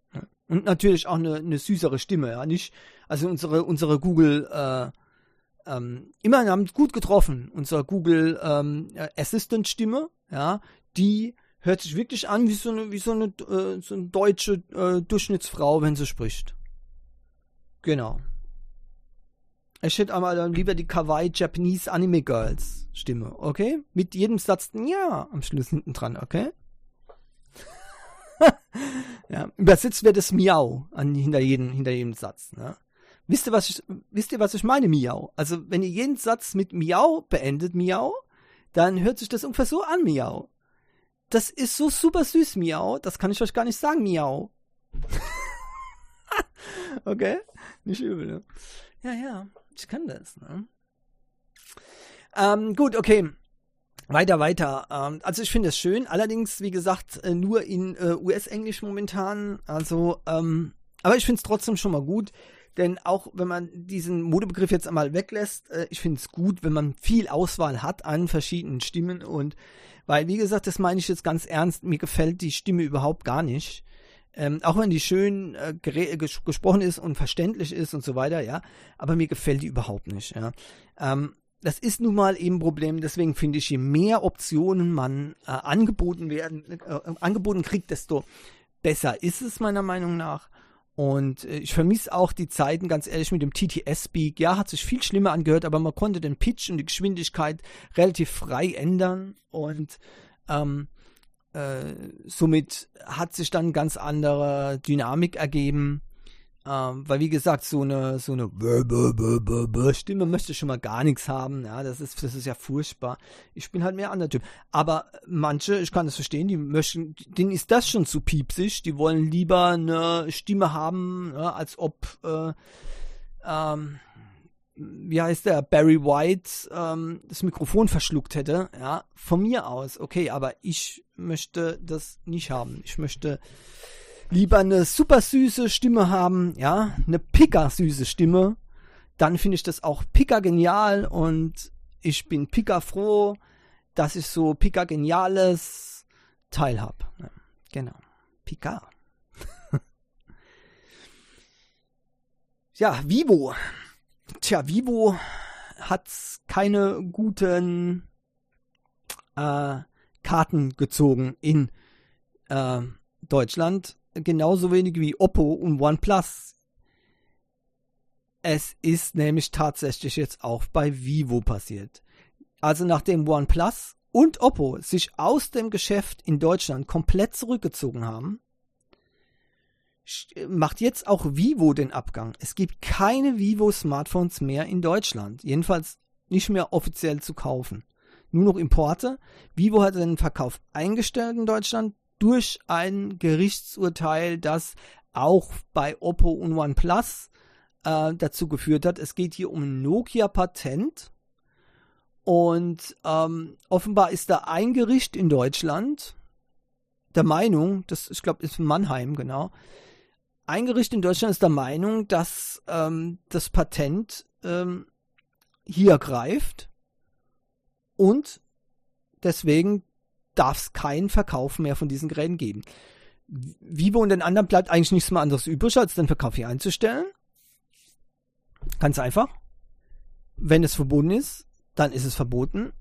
Und natürlich auch eine, eine süßere Stimme, ja. Nicht, also unsere, unsere Google, äh, ähm, immerhin haben gut getroffen, unsere Google ähm, Assistant Stimme, ja, die hört sich wirklich an wie so eine, wie so eine, äh, so eine deutsche äh, Durchschnittsfrau, wenn sie spricht. Genau. Ich hätte aber dann lieber die Kawaii Japanese Anime Girls Stimme, okay? Mit jedem Satz ja am Schluss hinten dran, okay? ja, übersetzt wird es Miau an, hinter, jedem, hinter jedem Satz. Ne? Wisst ihr, was ich, wisst ihr, was ich meine, Miau? Also, wenn ihr jeden Satz mit Miau beendet, Miau, dann hört sich das ungefähr so an, Miau. Das ist so super süß, Miau. Das kann ich euch gar nicht sagen, Miau. okay? Nicht übel, ne? Ja, ja, ich kann das, ne? Ähm, gut, okay. Weiter, weiter. Ähm, also ich finde es schön, allerdings, wie gesagt, äh, nur in äh, US-Englisch momentan. Also, ähm, aber ich finde es trotzdem schon mal gut. Denn auch wenn man diesen Modebegriff jetzt einmal weglässt, äh, ich finde es gut, wenn man viel Auswahl hat an verschiedenen Stimmen. Und weil, wie gesagt, das meine ich jetzt ganz ernst, mir gefällt die Stimme überhaupt gar nicht. Ähm, auch wenn die schön äh, ges gesprochen ist und verständlich ist und so weiter, ja, aber mir gefällt die überhaupt nicht, ja. Ähm, das ist nun mal eben ein Problem. Deswegen finde ich, je mehr Optionen man äh, angeboten werden, äh, angeboten kriegt, desto besser ist es meiner Meinung nach. Und äh, ich vermisse auch die Zeiten, ganz ehrlich, mit dem TTS-Speak. Ja, hat sich viel schlimmer angehört, aber man konnte den Pitch und die Geschwindigkeit relativ frei ändern. Und ähm, äh, somit hat sich dann ganz andere Dynamik ergeben. Ähm, weil wie gesagt, so eine, so eine Stimme möchte schon mal gar nichts haben. Ja, das ist, das ist ja furchtbar. Ich bin halt mehr anderer Typ. Aber manche, ich kann das verstehen, die möchten, denen ist das schon zu piepsig. Die wollen lieber eine Stimme haben, ja, als ob, äh, ähm, wie heißt der, Barry White ähm, das Mikrofon verschluckt hätte. Ja, von mir aus, okay, aber ich möchte das nicht haben. Ich möchte lieber eine super süße Stimme haben, ja, eine picker süße Stimme, dann finde ich das auch picker genial und ich bin picker froh, dass ich so picker geniales Teil habe. Ja, genau. Picker. ja, Vivo. Tja, Vivo hat keine guten äh, Karten gezogen in äh, Deutschland genauso wenig wie Oppo und OnePlus. Es ist nämlich tatsächlich jetzt auch bei Vivo passiert. Also nachdem OnePlus und Oppo sich aus dem Geschäft in Deutschland komplett zurückgezogen haben, macht jetzt auch Vivo den Abgang. Es gibt keine Vivo-Smartphones mehr in Deutschland. Jedenfalls nicht mehr offiziell zu kaufen. Nur noch Importe. Vivo hat den Verkauf eingestellt in Deutschland durch ein Gerichtsurteil, das auch bei Oppo und OnePlus äh, dazu geführt hat. Es geht hier um Nokia-Patent. Und ähm, offenbar ist da ein Gericht in Deutschland der Meinung, das ich glaube ist Mannheim genau, ein Gericht in Deutschland ist der Meinung, dass ähm, das Patent ähm, hier greift und deswegen darf es keinen Verkauf mehr von diesen Geräten geben. Vivo und den anderen bleibt eigentlich nichts mehr anderes übrig, als den Verkauf hier einzustellen. Ganz einfach. Wenn es verboten ist, dann ist es verboten.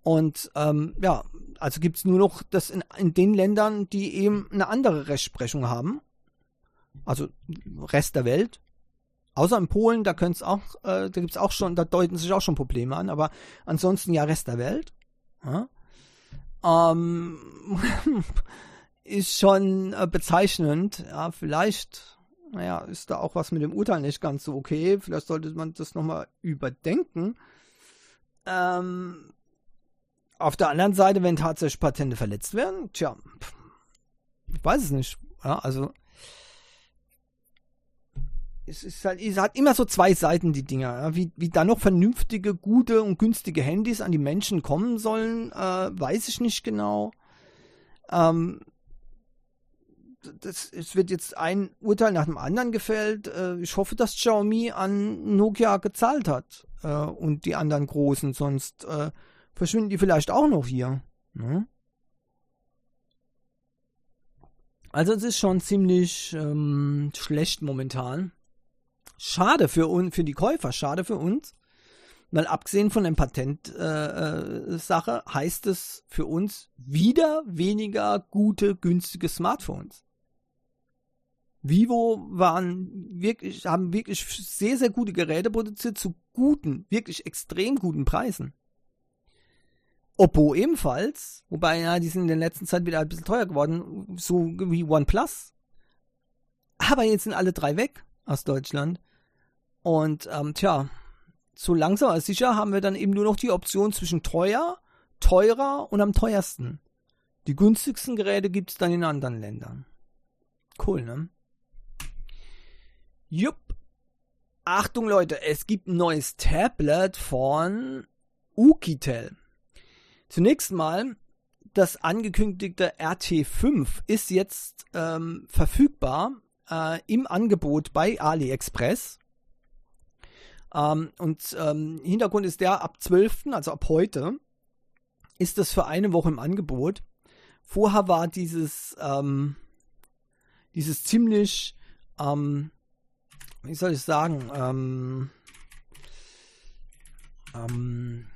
Und ähm, ja, also gibt es nur noch das in, in den Ländern, die eben eine andere Rechtsprechung haben. Also Rest der Welt. Außer in Polen, da könnte es auch, äh, da gibt es auch schon, da deuten sich auch schon Probleme an, aber ansonsten ja Rest der Welt. Ja? Ähm, ist schon äh, bezeichnend. Ja, vielleicht, naja, ist da auch was mit dem Urteil nicht ganz so okay. Vielleicht sollte man das nochmal überdenken. Ähm, auf der anderen Seite, wenn tatsächlich Patente verletzt werden, tja, ich weiß es nicht. Ja, also es ist halt, es hat immer so zwei Seiten, die Dinger. Wie, wie da noch vernünftige, gute und günstige Handys an die Menschen kommen sollen, äh, weiß ich nicht genau. Ähm, das, es wird jetzt ein Urteil nach dem anderen gefällt. Äh, ich hoffe, dass Xiaomi an Nokia gezahlt hat äh, und die anderen Großen, sonst äh, verschwinden die vielleicht auch noch hier. Ne? Also es ist schon ziemlich ähm, schlecht momentan. Schade für uns, für die Käufer, schade für uns. Weil abgesehen von der Patentsache äh, äh, heißt es für uns wieder weniger gute, günstige Smartphones. Vivo waren wirklich, haben wirklich sehr, sehr gute Geräte produziert zu guten, wirklich extrem guten Preisen. Oppo ebenfalls, wobei ja, die sind in der letzten Zeit wieder ein bisschen teuer geworden, so wie OnePlus. Aber jetzt sind alle drei weg aus Deutschland. Und ähm, tja, so langsam aber sicher haben wir dann eben nur noch die Option zwischen teuer, teurer und am teuersten. Die günstigsten Geräte gibt es dann in anderen Ländern. Cool, ne? Jupp. Achtung Leute, es gibt ein neues Tablet von Ukitel. Zunächst mal, das angekündigte RT5 ist jetzt ähm, verfügbar äh, im Angebot bei AliExpress. Ähm, und ähm, Hintergrund ist der, ab 12., also ab heute, ist das für eine Woche im Angebot. Vorher war dieses, ähm, dieses ziemlich, ähm, wie soll ich sagen, ähm, ähm,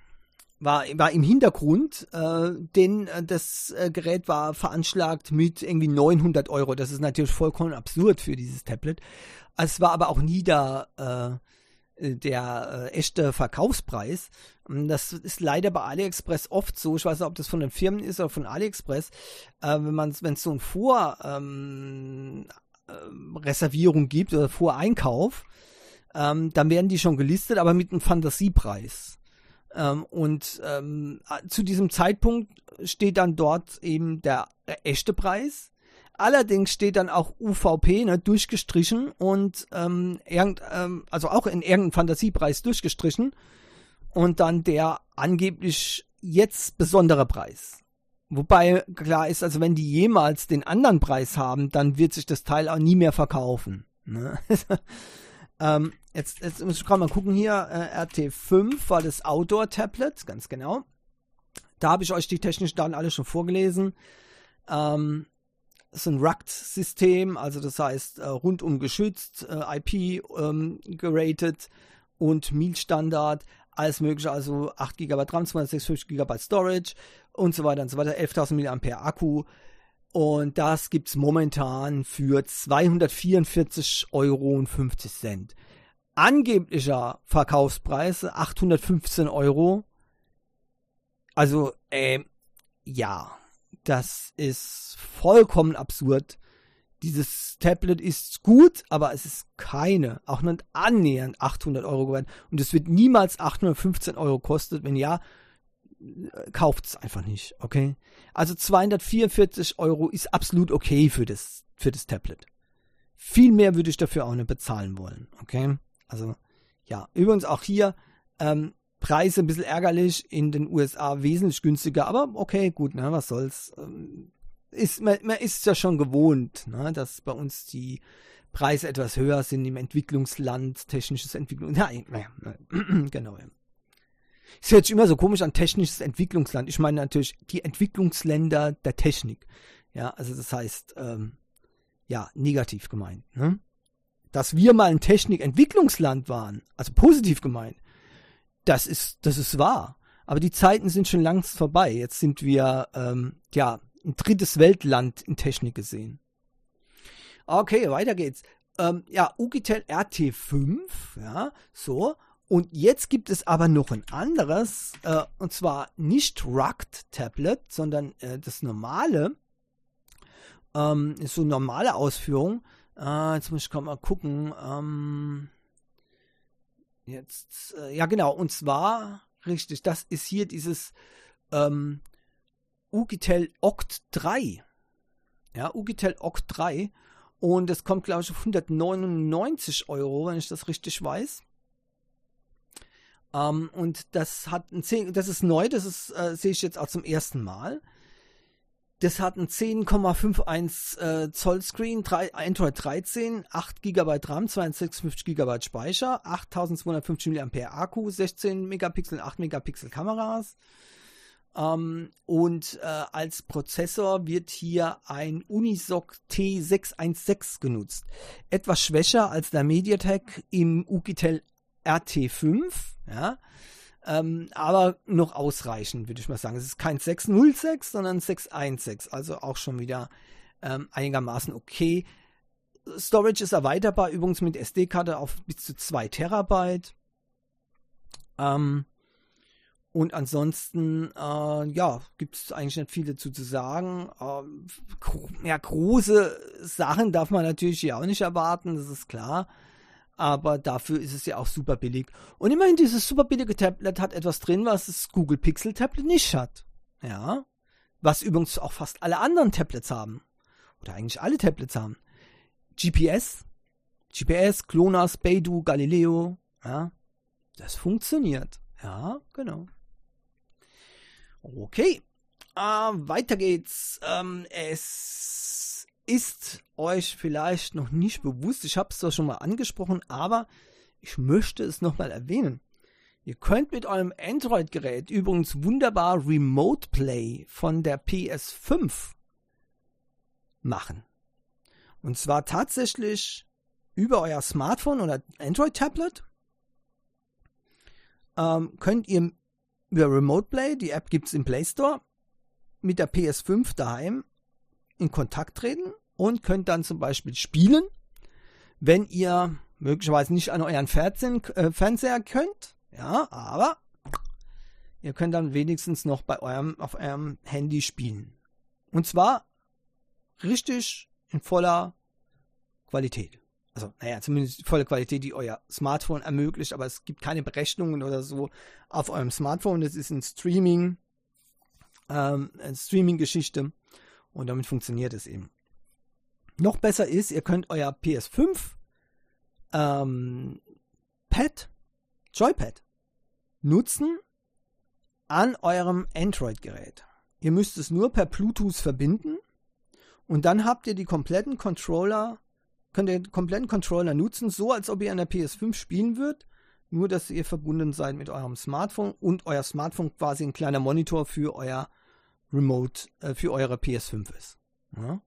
war, war im Hintergrund, äh, denn äh, das äh, Gerät war veranschlagt mit irgendwie 900 Euro. Das ist natürlich vollkommen absurd für dieses Tablet. Es war aber auch nie da äh, der äh, echte Verkaufspreis. Das ist leider bei AliExpress oft so. Ich weiß nicht, ob das von den Firmen ist oder von AliExpress. Äh, wenn man, wenn es so ein Vor ähm, äh, Reservierung gibt oder Voreinkauf, ähm, dann werden die schon gelistet, aber mit einem Fantasiepreis. Ähm, und ähm, zu diesem Zeitpunkt steht dann dort eben der echte Preis. Allerdings steht dann auch UVP ne, durchgestrichen und ähm, irgend, ähm, also auch in irgendeinem Fantasiepreis durchgestrichen und dann der angeblich jetzt besondere Preis. Wobei klar ist, also wenn die jemals den anderen Preis haben, dann wird sich das Teil auch nie mehr verkaufen. Ne? Ähm, jetzt, jetzt muss ich gerade mal gucken hier. Äh, RT5 war das Outdoor-Tablet, ganz genau. Da habe ich euch die technischen Daten alle schon vorgelesen. Ähm, ist ein RUCT-System, also das heißt äh, rundum geschützt, äh, IP ähm, geratet und MIL-Standard, alles mögliche, also 8 GB RAM, 256 GB Storage und so weiter und so weiter, 11.000 mAh Akku, und das gibt es momentan für 244,50 Euro. Angeblicher Verkaufspreis 815 Euro. Also, äh, ja, das ist vollkommen absurd. Dieses Tablet ist gut, aber es ist keine, auch nicht annähernd 800 Euro geworden. Und es wird niemals 815 Euro kosten. Wenn ja, kauft es einfach nicht, okay? Also 244 Euro ist absolut okay für das, für das Tablet. Viel mehr würde ich dafür auch nicht bezahlen wollen, okay? Also, ja, übrigens auch hier, ähm, Preise ein bisschen ärgerlich, in den USA wesentlich günstiger, aber okay, gut, ne, was soll's. Ähm, ist, man, man ist ja schon gewohnt, ne, dass bei uns die Preise etwas höher sind im Entwicklungsland, technisches Entwicklung. Nein, ja, genau. Hört sich immer so komisch an technisches Entwicklungsland. Ich meine natürlich die Entwicklungsländer der Technik. Ja, also das heißt, ähm, ja, negativ gemeint. Ne? Dass wir mal ein Technikentwicklungsland waren, also positiv gemeint, das ist, das ist wahr. Aber die Zeiten sind schon längst vorbei. Jetzt sind wir, ähm, ja, ein drittes Weltland in Technik gesehen. Okay, weiter geht's. Ähm, ja, Ugitel RT5, ja, so. Und jetzt gibt es aber noch ein anderes, äh, und zwar nicht Rugged Tablet, sondern äh, das normale, ähm, ist so normale Ausführung. Äh, jetzt muss ich mal gucken. Ähm, jetzt, äh, ja genau, und zwar, richtig, das ist hier dieses ähm, Ugitel Oct 3. Ja, Ugitel Oct 3. Und es kommt, glaube ich, auf 199 Euro, wenn ich das richtig weiß. Ähm, und das hat ein 10, das ist neu, das ist, äh, sehe ich jetzt auch zum ersten Mal. Das hat ein 10,51 äh, Zoll Screen, 3, Android 13, 8 GB RAM, 256 GB Speicher, 8250 mAh Akku, 16 Megapixel, 8 Megapixel Kameras. Ähm, und äh, als Prozessor wird hier ein Unisoc T616 genutzt. Etwas schwächer als der MediaTek im Ugitel RT5, ja. Ähm, aber noch ausreichend, würde ich mal sagen. Es ist kein 606, sondern 616, also auch schon wieder ähm, einigermaßen okay. Storage ist erweiterbar, übrigens mit SD-Karte auf bis zu 2 Terabyte. Ähm, und ansonsten, äh, ja, gibt es eigentlich nicht viel dazu zu sagen. Ähm, ja, große Sachen darf man natürlich hier auch nicht erwarten, das ist klar. Aber dafür ist es ja auch super billig. Und immerhin, dieses super billige Tablet hat etwas drin, was das Google Pixel Tablet nicht hat. Ja. Was übrigens auch fast alle anderen Tablets haben. Oder eigentlich alle Tablets haben. GPS. GPS, GLONASS, Beidou, Galileo. Ja. Das funktioniert. Ja, genau. Okay. Äh, weiter geht's. Ähm, es ist euch vielleicht noch nicht bewusst, ich habe es zwar schon mal angesprochen, aber ich möchte es nochmal erwähnen. Ihr könnt mit eurem Android-Gerät übrigens wunderbar Remote Play von der PS5 machen. Und zwar tatsächlich über euer Smartphone oder Android-Tablet ähm, könnt ihr über Remote Play, die App gibt es im Play Store, mit der PS5 daheim in Kontakt treten und könnt dann zum Beispiel spielen, wenn ihr möglicherweise nicht an euren Fernsehen, äh, Fernseher könnt, ja, aber ihr könnt dann wenigstens noch bei eurem, auf eurem Handy spielen. Und zwar richtig in voller Qualität also naja, zumindest volle Qualität, die euer Smartphone ermöglicht, aber es gibt keine Berechnungen oder so auf eurem Smartphone. Das ist ein Streaming, ähm, eine Streaming-Geschichte und damit funktioniert es eben. Noch besser ist, ihr könnt euer PS5 ähm, Pad, Joypad nutzen an eurem Android-Gerät. Ihr müsst es nur per Bluetooth verbinden und dann habt ihr die kompletten Controller könnt ihr den kompletten Controller nutzen, so als ob ihr an der PS5 spielen würdet, nur dass ihr verbunden seid mit eurem Smartphone und euer Smartphone quasi ein kleiner Monitor für euer Remote, äh, für eure PS5 ist. Ja?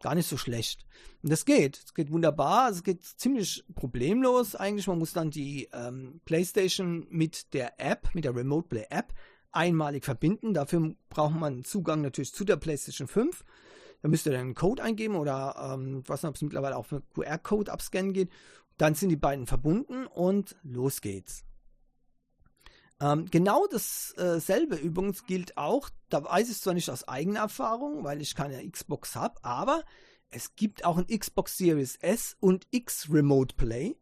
Gar nicht so schlecht. Und das geht. Es geht wunderbar. Es geht ziemlich problemlos eigentlich. Man muss dann die ähm, PlayStation mit der App, mit der Remote Play App einmalig verbinden. Dafür braucht man Zugang natürlich zu der PlayStation 5. Da müsst ihr dann einen Code eingeben oder ähm, ich weiß nicht, ob es mittlerweile auch für QR-Code abscannen geht. Dann sind die beiden verbunden und los geht's. Ähm, genau dasselbe übrigens gilt auch, da weiß ich zwar nicht aus eigener Erfahrung, weil ich keine Xbox habe, aber es gibt auch ein Xbox Series S und X Remote Play.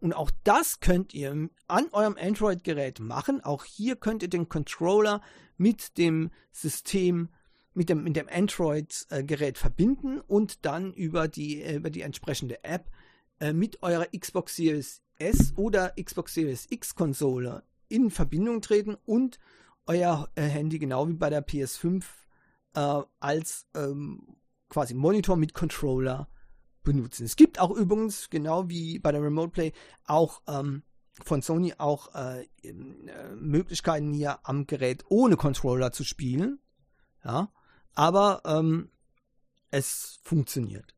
Und auch das könnt ihr an eurem Android-Gerät machen. Auch hier könnt ihr den Controller mit dem System mit dem, mit dem Android-Gerät verbinden und dann über die, äh, über die entsprechende App äh, mit eurer Xbox Series S oder Xbox Series X Konsole in Verbindung treten und euer äh, Handy genau wie bei der PS5 äh, als ähm, quasi Monitor mit Controller benutzen. Es gibt auch übrigens, genau wie bei der Remote Play, auch ähm, von Sony auch äh, äh, Möglichkeiten hier am Gerät ohne Controller zu spielen. Ja, aber ähm, es funktioniert.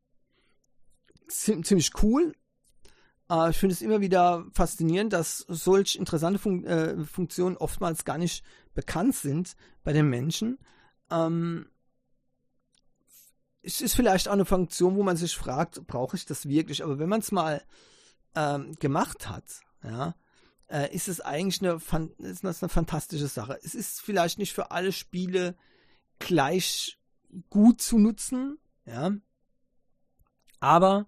ziemlich cool. Äh, ich finde es immer wieder faszinierend, dass solch interessante Fun äh, Funktionen oftmals gar nicht bekannt sind bei den Menschen. Ähm, es ist vielleicht auch eine Funktion, wo man sich fragt, brauche ich das wirklich? Aber wenn man es mal ähm, gemacht hat, ja, äh, ist es eigentlich eine, ist das eine fantastische Sache. Es ist vielleicht nicht für alle Spiele gleich gut zu nutzen, ja. Aber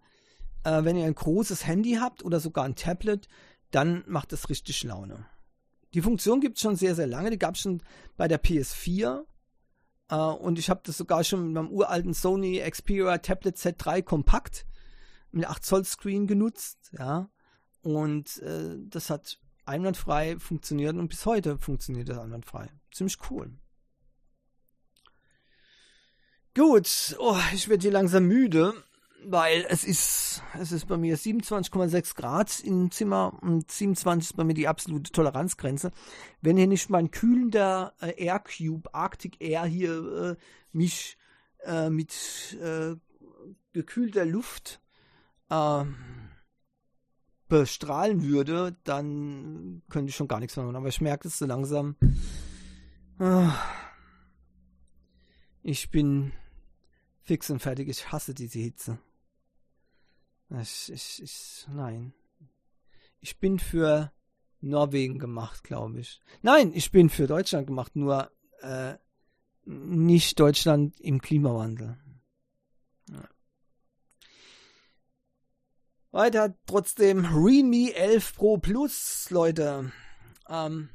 äh, wenn ihr ein großes Handy habt oder sogar ein Tablet, dann macht es richtig Laune. Die Funktion gibt es schon sehr, sehr lange. Die gab es schon bei der PS4. Äh, und ich habe das sogar schon mit meinem uralten Sony Xperia Tablet Z3 Kompakt mit 8 Zoll Screen genutzt. Ja. Und äh, das hat einwandfrei funktioniert und bis heute funktioniert das einwandfrei. Ziemlich cool. Gut, oh, ich werde hier langsam müde weil es ist, es ist bei mir 27,6 Grad im Zimmer und 27 ist bei mir die absolute Toleranzgrenze. Wenn hier nicht mein kühlender äh, Air Cube Arctic Air hier äh, mich äh, mit äh, gekühlter Luft ähm, bestrahlen würde, dann könnte ich schon gar nichts mehr machen. Aber ich merke es so langsam. Ah. ich bin fix und fertig. Ich hasse diese Hitze. Ich, ich, ich, nein. Ich bin für Norwegen gemacht, glaube ich. Nein, ich bin für Deutschland gemacht, nur äh, nicht Deutschland im Klimawandel. Ja. Weiter trotzdem Realme 11 Pro Plus, Leute. Ähm,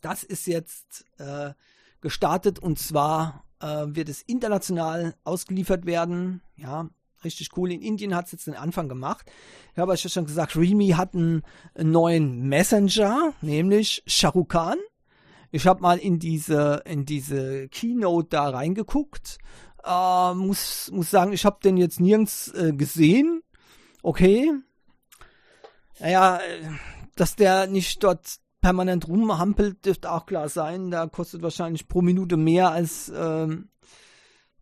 das ist jetzt äh, gestartet und zwar äh, wird es international ausgeliefert werden. Ja, richtig cool. In Indien hat es jetzt den Anfang gemacht. Ich habe euch ja schon gesagt, Realme hat einen, neuen Messenger, nämlich Shahrukh Ich habe mal in diese, in diese Keynote da reingeguckt. Äh, muss, muss sagen, ich habe den jetzt nirgends äh, gesehen. Okay. Naja, äh, dass der nicht dort permanent rumhampelt, dürfte auch klar sein. Da kostet wahrscheinlich pro Minute mehr als, ähm,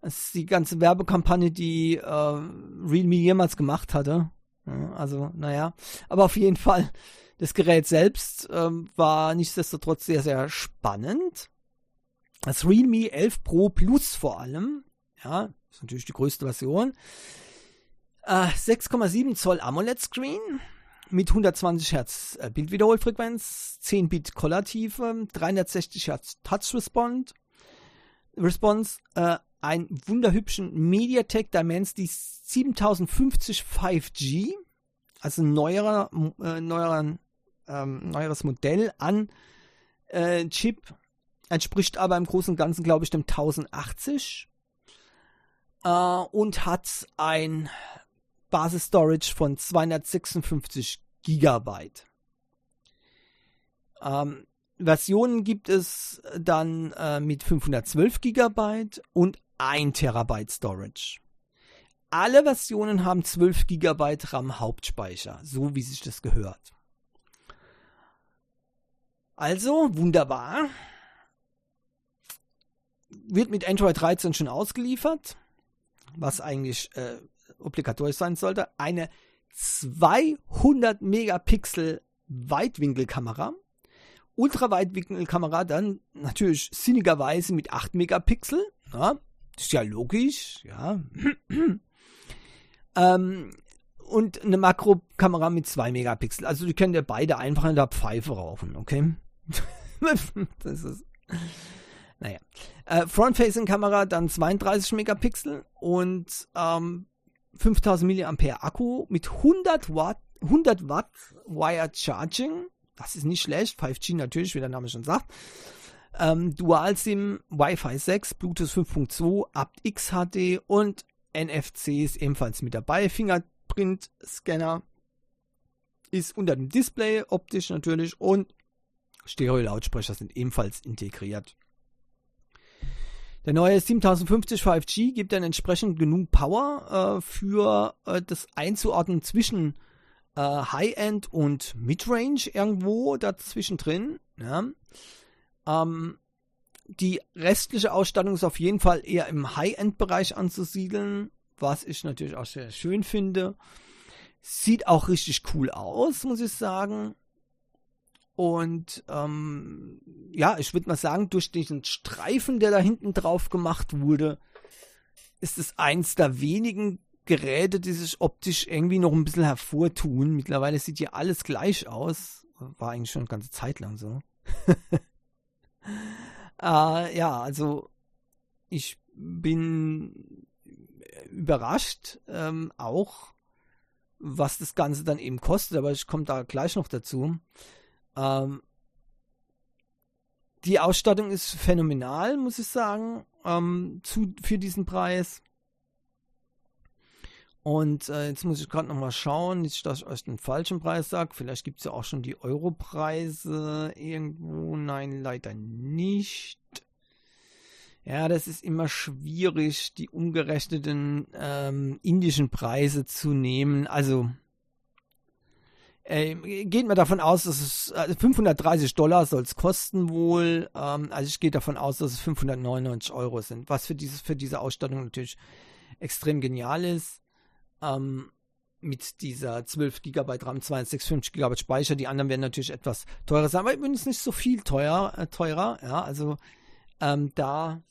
das ist die ganze Werbekampagne, die äh, Realme jemals gemacht hatte. Ja, also, naja. Aber auf jeden Fall, das Gerät selbst ähm, war nichtsdestotrotz sehr, sehr spannend. Das Realme 11 Pro Plus vor allem. Ja, ist natürlich die größte Version. Äh, 6,7 Zoll AMOLED-Screen mit 120 Hertz äh, Bildwiederholfrequenz, 10 Bit Colortiefe, 360 Hertz Touch Response, Response äh, einen wunderhübschen MediaTek Dimensity 7050 5G, also ein neuerer, äh, neuerer, ähm, neueres Modell an äh, Chip, entspricht aber im Großen und Ganzen, glaube ich, dem 1080 äh, und hat ein Basis-Storage von 256 Gigabyte. Ähm, Versionen gibt es dann äh, mit 512 Gigabyte und 1 Terabyte Storage. Alle Versionen haben 12 GB RAM Hauptspeicher, so wie sich das gehört. Also, wunderbar. Wird mit Android 13 schon ausgeliefert, was eigentlich äh, obligatorisch sein sollte. Eine 200 Megapixel Weitwinkelkamera. Ultraweitwinkelkamera dann natürlich sinnigerweise mit 8 Megapixel. Ja, ist ja logisch, ja. ähm, und eine Makrokamera mit 2 Megapixel. Also die können ja beide einfach in der Pfeife rauchen, okay? das ist. Naja. Äh, Front-Facing-Kamera dann 32 Megapixel und ähm, 5000 mAh Akku mit 100 Watt, 100 Watt Wired Charging. Das ist nicht schlecht. 5G natürlich, wie der Name schon sagt ähm, Dual-SIM, Wi-Fi 6, Bluetooth 5.2, aptX HD und NFC ist ebenfalls mit dabei. Fingerprint-Scanner ist unter dem Display, optisch natürlich, und Stereo-Lautsprecher sind ebenfalls integriert. Der neue 7050 5G gibt dann entsprechend genug Power äh, für äh, das Einzuordnen zwischen äh, High-End und Mid-Range irgendwo dazwischen drin. Ja. Ähm, die restliche Ausstattung ist auf jeden Fall eher im High-End-Bereich anzusiedeln, was ich natürlich auch sehr schön finde. Sieht auch richtig cool aus, muss ich sagen. Und ähm, ja, ich würde mal sagen, durch diesen Streifen, der da hinten drauf gemacht wurde, ist es eins der wenigen Geräte, die sich optisch irgendwie noch ein bisschen hervortun. Mittlerweile sieht ja alles gleich aus. War eigentlich schon eine ganze Zeit lang so. äh, ja, also ich bin überrascht ähm, auch, was das Ganze dann eben kostet, aber ich komme da gleich noch dazu. Ähm, die Ausstattung ist phänomenal, muss ich sagen, ähm, zu, für diesen Preis. Und äh, jetzt muss ich gerade nochmal schauen, nicht, dass ich euch den falschen Preis sage. Vielleicht gibt es ja auch schon die Euro-Preise irgendwo. Nein, leider nicht. Ja, das ist immer schwierig, die umgerechneten ähm, indischen Preise zu nehmen. Also äh, geht mir davon aus, dass es also 530 Dollar soll es kosten wohl. Ähm, also ich gehe davon aus, dass es 599 Euro sind, was für dieses für diese Ausstattung natürlich extrem genial ist. Ähm, mit dieser 12 GB RAM, 256 GB Speicher. Die anderen werden natürlich etwas teurer sein, aber übrigens nicht so viel teuer, äh, teurer. Ja, also ähm, da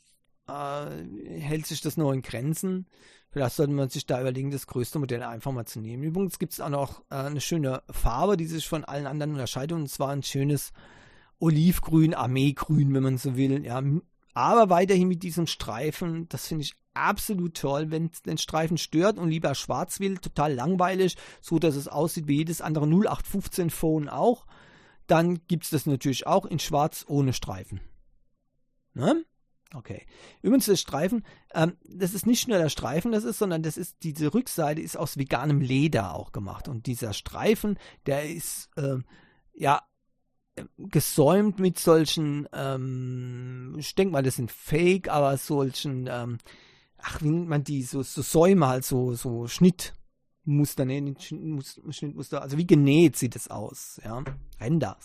äh, hält sich das nur in Grenzen. Vielleicht sollte man sich da überlegen, das größte Modell einfach mal zu nehmen. Übrigens gibt es auch noch äh, eine schöne Farbe, die sich von allen anderen unterscheidet. Und zwar ein schönes Olivgrün, Armeegrün, wenn man so will. Ja, aber weiterhin mit diesem Streifen. Das finde ich absolut toll. Wenn es den Streifen stört und lieber schwarz will, total langweilig, so dass es aussieht wie jedes andere 0815 Phone auch, dann gibt es das natürlich auch in schwarz ohne Streifen. Ne? Okay. Übrigens, das Streifen, ähm, das ist nicht nur der Streifen, das ist, sondern das ist, diese Rückseite ist aus veganem Leder auch gemacht. Und dieser Streifen, der ist, äh, ja, gesäumt mit solchen, ähm, ich denke mal, das sind Fake, aber solchen, ähm, ach, wie nennt man die, so, so Säume halt, so, so Schnittmuster, ne, Schnittmuster, also wie genäht sieht es aus, ja, Ränder.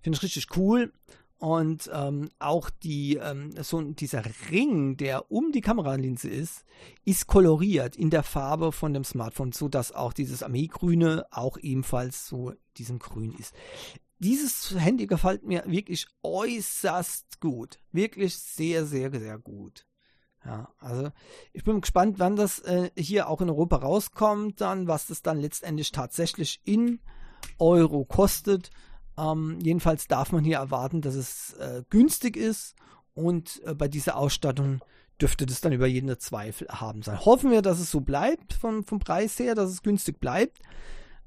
Finde ich richtig cool. Und ähm, auch die, ähm, so dieser Ring, der um die Kameralinse ist, ist koloriert in der Farbe von dem Smartphone, so dass auch dieses Armeegrüne auch ebenfalls so diesem Grün ist. Dieses Handy gefällt mir wirklich äußerst gut. Wirklich sehr, sehr, sehr gut. Ja, also ich bin gespannt, wann das äh, hier auch in Europa rauskommt, dann, was das dann letztendlich tatsächlich in Euro kostet. Ähm, jedenfalls darf man hier erwarten, dass es äh, günstig ist und äh, bei dieser Ausstattung dürfte das dann über jeden Zweifel haben sein. Hoffen wir, dass es so bleibt vom, vom Preis her, dass es günstig bleibt.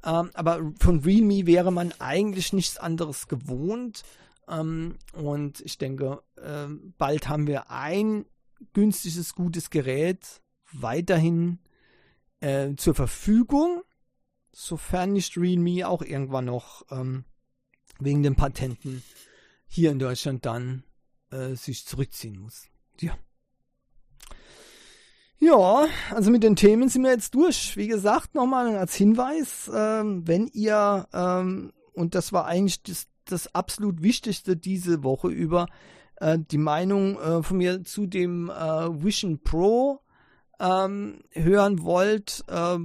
Ähm, aber von Realme wäre man eigentlich nichts anderes gewohnt. Ähm, und ich denke, äh, bald haben wir ein günstiges, gutes Gerät weiterhin äh, zur Verfügung, sofern nicht Realme auch irgendwann noch ähm, wegen den Patenten hier in Deutschland dann äh, sich zurückziehen muss. Ja. Ja, also mit den Themen sind wir jetzt durch. Wie gesagt, nochmal als Hinweis, ähm, wenn ihr, ähm, und das war eigentlich das, das absolut Wichtigste diese Woche über, äh, die Meinung äh, von mir zu dem äh, Vision Pro ähm, hören wollt äh,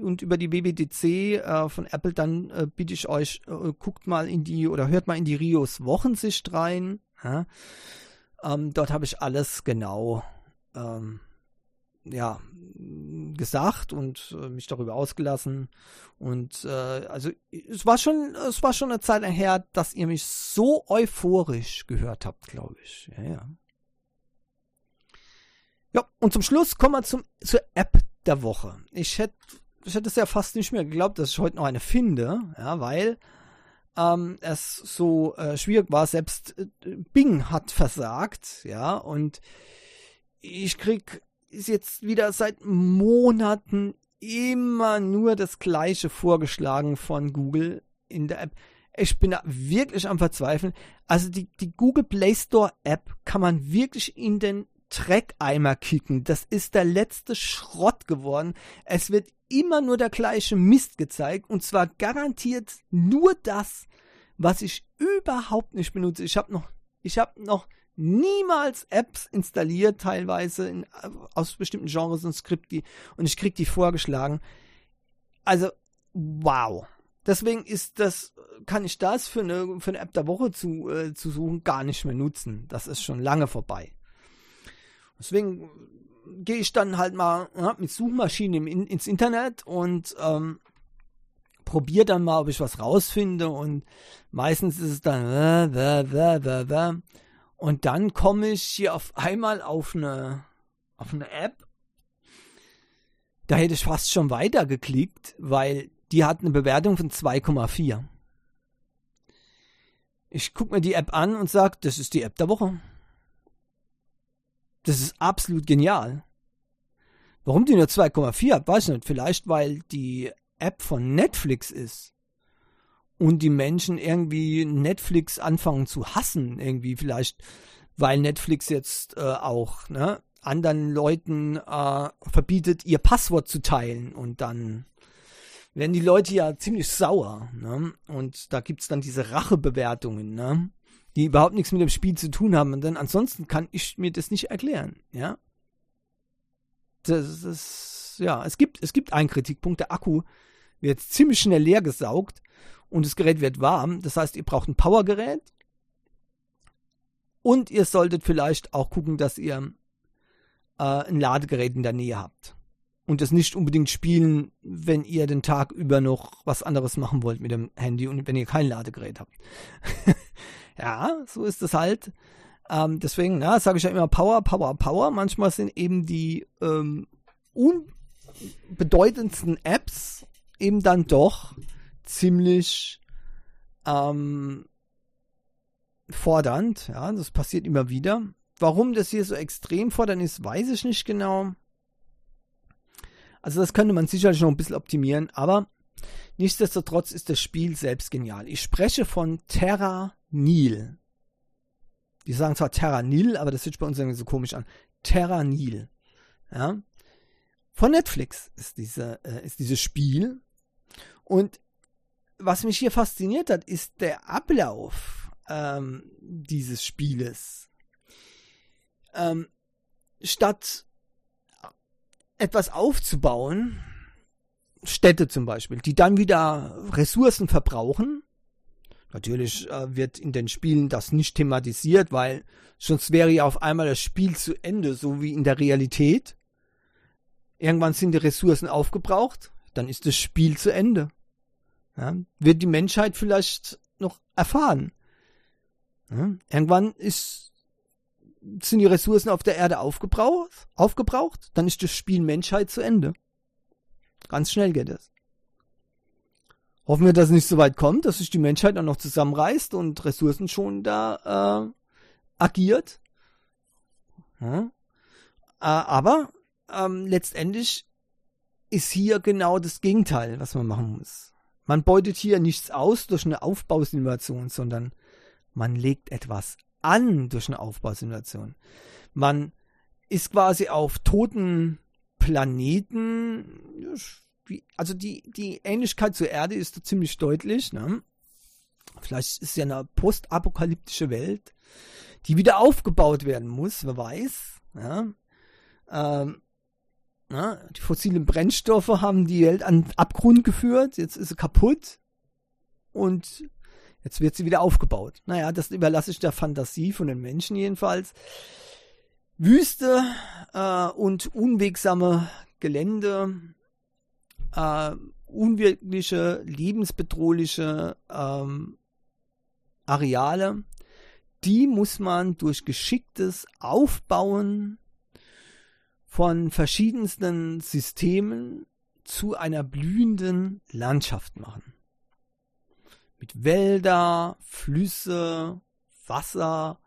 und über die WWDC äh, von Apple, dann bitte ich euch, guckt mal in die oder hört mal in die Rios Wochensicht rein. Ähm, dort habe ich alles genau ähm, ja, gesagt und äh, mich darüber ausgelassen. Und äh, also es war schon, es war schon eine Zeit her, dass ihr mich so euphorisch gehört habt, glaube ich. Ja, ja. Ja, und zum Schluss kommen wir zum, zur App der Woche. Ich hätte ich hätte es ja fast nicht mehr geglaubt, dass ich heute noch eine finde, ja, weil ähm, es so äh, schwierig war. Selbst äh, Bing hat versagt, ja, und ich krieg ist jetzt wieder seit Monaten immer nur das gleiche vorgeschlagen von Google in der App. Ich bin da wirklich am Verzweifeln. Also die, die Google Play Store App kann man wirklich in den Dreckeimer kicken. Das ist der letzte Schrott geworden. Es wird immer nur der gleiche Mist gezeigt und zwar garantiert nur das, was ich überhaupt nicht benutze. Ich habe noch, ich habe noch niemals Apps installiert, teilweise in, aus bestimmten Genres und Skript, die, und ich krieg die vorgeschlagen. Also, wow. deswegen ist das, kann ich das für eine, für eine App der Woche zu, äh, zu suchen gar nicht mehr nutzen. Das ist schon lange vorbei. Deswegen gehe ich dann halt mal ja, mit Suchmaschinen in, ins Internet und ähm, probiere dann mal, ob ich was rausfinde und meistens ist es dann äh, äh, äh, und dann komme ich hier auf einmal auf eine auf eine App. Da hätte ich fast schon weiter geklickt, weil die hat eine Bewertung von 2,4. Ich gucke mir die App an und sage, das ist die App der Woche. Das ist absolut genial. Warum die nur 2,4 hat, weiß ich nicht. Vielleicht, weil die App von Netflix ist und die Menschen irgendwie Netflix anfangen zu hassen. Irgendwie vielleicht, weil Netflix jetzt äh, auch ne, anderen Leuten äh, verbietet, ihr Passwort zu teilen und dann werden die Leute ja ziemlich sauer. Ne? Und da gibt es dann diese Rachebewertungen, ne? die überhaupt nichts mit dem Spiel zu tun haben. Und dann ansonsten kann ich mir das nicht erklären. Ja. Das ist, ja, es gibt, es gibt einen Kritikpunkt. Der Akku wird ziemlich schnell leer gesaugt und das Gerät wird warm. Das heißt, ihr braucht ein Powergerät. Und ihr solltet vielleicht auch gucken, dass ihr äh, ein Ladegerät in der Nähe habt. Und das nicht unbedingt spielen, wenn ihr den Tag über noch was anderes machen wollt mit dem Handy und wenn ihr kein Ladegerät habt. ja, so ist es halt. Ähm, deswegen, sage ich ja immer Power, Power, Power. Manchmal sind eben die ähm, unbedeutendsten Apps eben dann doch ziemlich ähm, fordernd. Ja, das passiert immer wieder. Warum das hier so extrem fordernd ist, weiß ich nicht genau. Also das könnte man sicherlich noch ein bisschen optimieren, aber nichtsdestotrotz ist das Spiel selbst genial. Ich spreche von Terra Nil. Die sagen zwar Terra Nil, aber das hört sich bei uns irgendwie so komisch an. Terra Nil. Ja. Von Netflix ist, diese, äh, ist dieses Spiel. Und was mich hier fasziniert hat, ist der Ablauf ähm, dieses Spieles ähm, statt etwas aufzubauen, Städte zum Beispiel, die dann wieder Ressourcen verbrauchen. Natürlich äh, wird in den Spielen das nicht thematisiert, weil sonst wäre ja auf einmal das Spiel zu Ende, so wie in der Realität. Irgendwann sind die Ressourcen aufgebraucht, dann ist das Spiel zu Ende. Ja, wird die Menschheit vielleicht noch erfahren. Ja, irgendwann ist sind die Ressourcen auf der Erde aufgebraucht, aufgebraucht, dann ist das Spiel Menschheit zu Ende. Ganz schnell geht es. Hoffen wir, dass es nicht so weit kommt, dass sich die Menschheit dann noch zusammenreißt und Ressourcen schon da äh, agiert. Ja. Äh, aber ähm, letztendlich ist hier genau das Gegenteil, was man machen muss. Man beutet hier nichts aus durch eine Aufbausimulation, sondern man legt etwas an durch eine Aufbausimulation. Man ist quasi auf toten Planeten, also die, die Ähnlichkeit zur Erde ist da ziemlich deutlich. Ne? Vielleicht ist es ja eine postapokalyptische Welt, die wieder aufgebaut werden muss, wer weiß. Ja? Ähm, na, die fossilen Brennstoffe haben die Welt an Abgrund geführt, jetzt ist sie kaputt und Jetzt wird sie wieder aufgebaut. Naja, das überlasse ich der Fantasie von den Menschen jedenfalls. Wüste äh, und unwegsame Gelände, äh, unwirkliche, lebensbedrohliche ähm, Areale, die muss man durch geschicktes Aufbauen von verschiedensten Systemen zu einer blühenden Landschaft machen mit Wälder, Flüsse, Wasser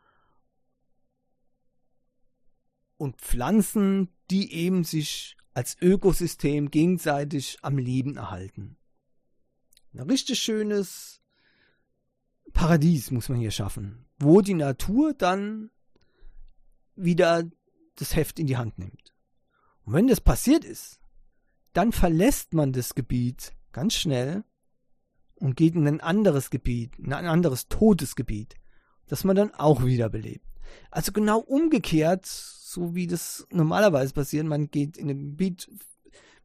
und Pflanzen, die eben sich als Ökosystem gegenseitig am Leben erhalten. Ein richtig schönes Paradies muss man hier schaffen, wo die Natur dann wieder das Heft in die Hand nimmt. Und wenn das passiert ist, dann verlässt man das Gebiet ganz schnell und geht in ein anderes Gebiet, in ein anderes Todesgebiet, das man dann auch wiederbelebt. Also genau umgekehrt, so wie das normalerweise passiert, man geht in ein Gebiet,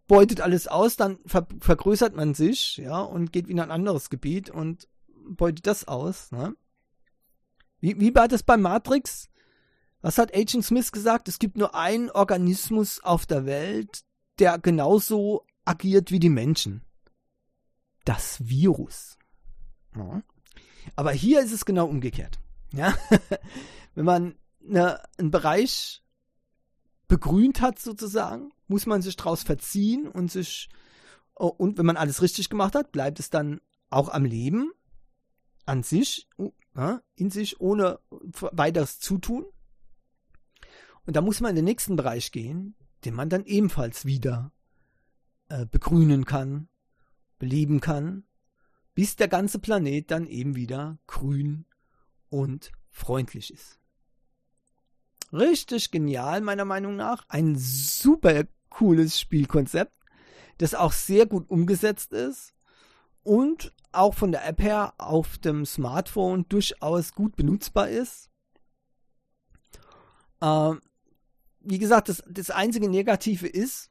beutet alles aus, dann ver vergrößert man sich, ja, und geht in ein anderes Gebiet und beutet das aus, ne? Wie, wie war das bei Matrix? Was hat Agent Smith gesagt? Es gibt nur einen Organismus auf der Welt, der genauso agiert wie die Menschen. Das Virus. Ja. Aber hier ist es genau umgekehrt. Ja? Wenn man eine, einen Bereich begrünt hat sozusagen, muss man sich daraus verziehen und sich oh, und wenn man alles richtig gemacht hat, bleibt es dann auch am Leben an sich, ja, in sich ohne weiteres Zutun. Und da muss man in den nächsten Bereich gehen, den man dann ebenfalls wieder äh, begrünen kann, beleben kann, bis der ganze Planet dann eben wieder grün und freundlich ist. Richtig genial, meiner Meinung nach. Ein super cooles Spielkonzept, das auch sehr gut umgesetzt ist und auch von der App her auf dem Smartphone durchaus gut benutzbar ist. Ähm, wie gesagt, das, das einzige Negative ist,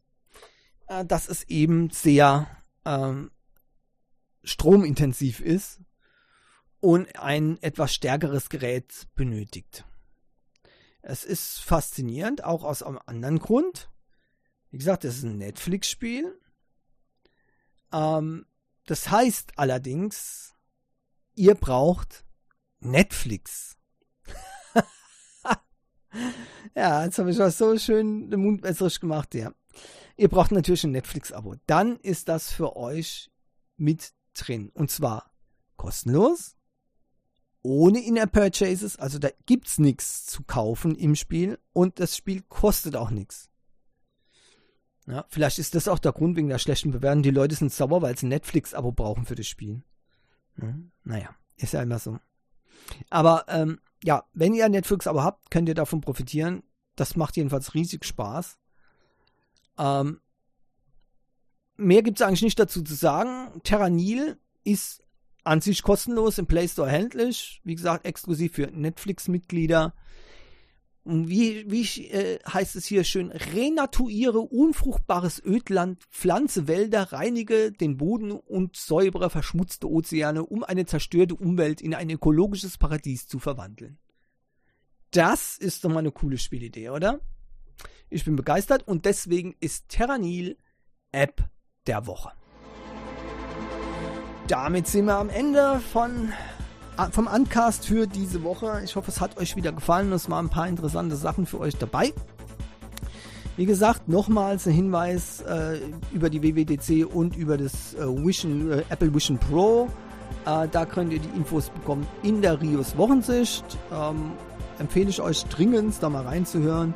äh, dass es eben sehr ähm, stromintensiv ist und ein etwas stärkeres Gerät benötigt. Es ist faszinierend, auch aus einem anderen Grund. Wie gesagt, es ist ein Netflix-Spiel. Ähm, das heißt allerdings, ihr braucht Netflix. ja, jetzt habe ich was so schön den Mund wässrig gemacht, ja. Ihr braucht natürlich ein Netflix-Abo. Dann ist das für euch mit drin. Und zwar kostenlos, ohne In-App-Purchases. Also da gibt es nichts zu kaufen im Spiel. Und das Spiel kostet auch nichts. Ja, vielleicht ist das auch der Grund wegen der schlechten Bewertung. Die Leute sind sauer, weil sie ein Netflix-Abo brauchen für das Spiel. Ja, naja, ist ja immer so. Aber ähm, ja, wenn ihr ein Netflix-Abo habt, könnt ihr davon profitieren. Das macht jedenfalls riesig Spaß. Ähm, mehr gibt es eigentlich nicht dazu zu sagen. Terranil ist an sich kostenlos im Play Store erhältlich. Wie gesagt, exklusiv für Netflix-Mitglieder. Wie, wie äh, heißt es hier schön, renaturiere unfruchtbares Ödland, pflanze Wälder, reinige den Boden und säubere verschmutzte Ozeane, um eine zerstörte Umwelt in ein ökologisches Paradies zu verwandeln. Das ist doch mal eine coole Spielidee, oder? Ich bin begeistert und deswegen ist Terranil App der Woche. Damit sind wir am Ende von, vom Uncast für diese Woche. Ich hoffe, es hat euch wieder gefallen. Es waren ein paar interessante Sachen für euch dabei. Wie gesagt, nochmals ein Hinweis äh, über die WWDC und über das äh, Vision, äh, Apple Vision Pro. Äh, da könnt ihr die Infos bekommen in der Rios Wochensicht. Ähm, empfehle ich euch dringend, da mal reinzuhören.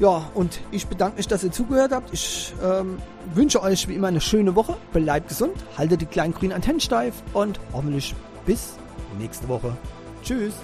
Ja, und ich bedanke mich, dass ihr zugehört habt. Ich ähm, wünsche euch wie immer eine schöne Woche. Bleibt gesund, haltet die kleinen grünen Antennen steif und hoffentlich bis nächste Woche. Tschüss.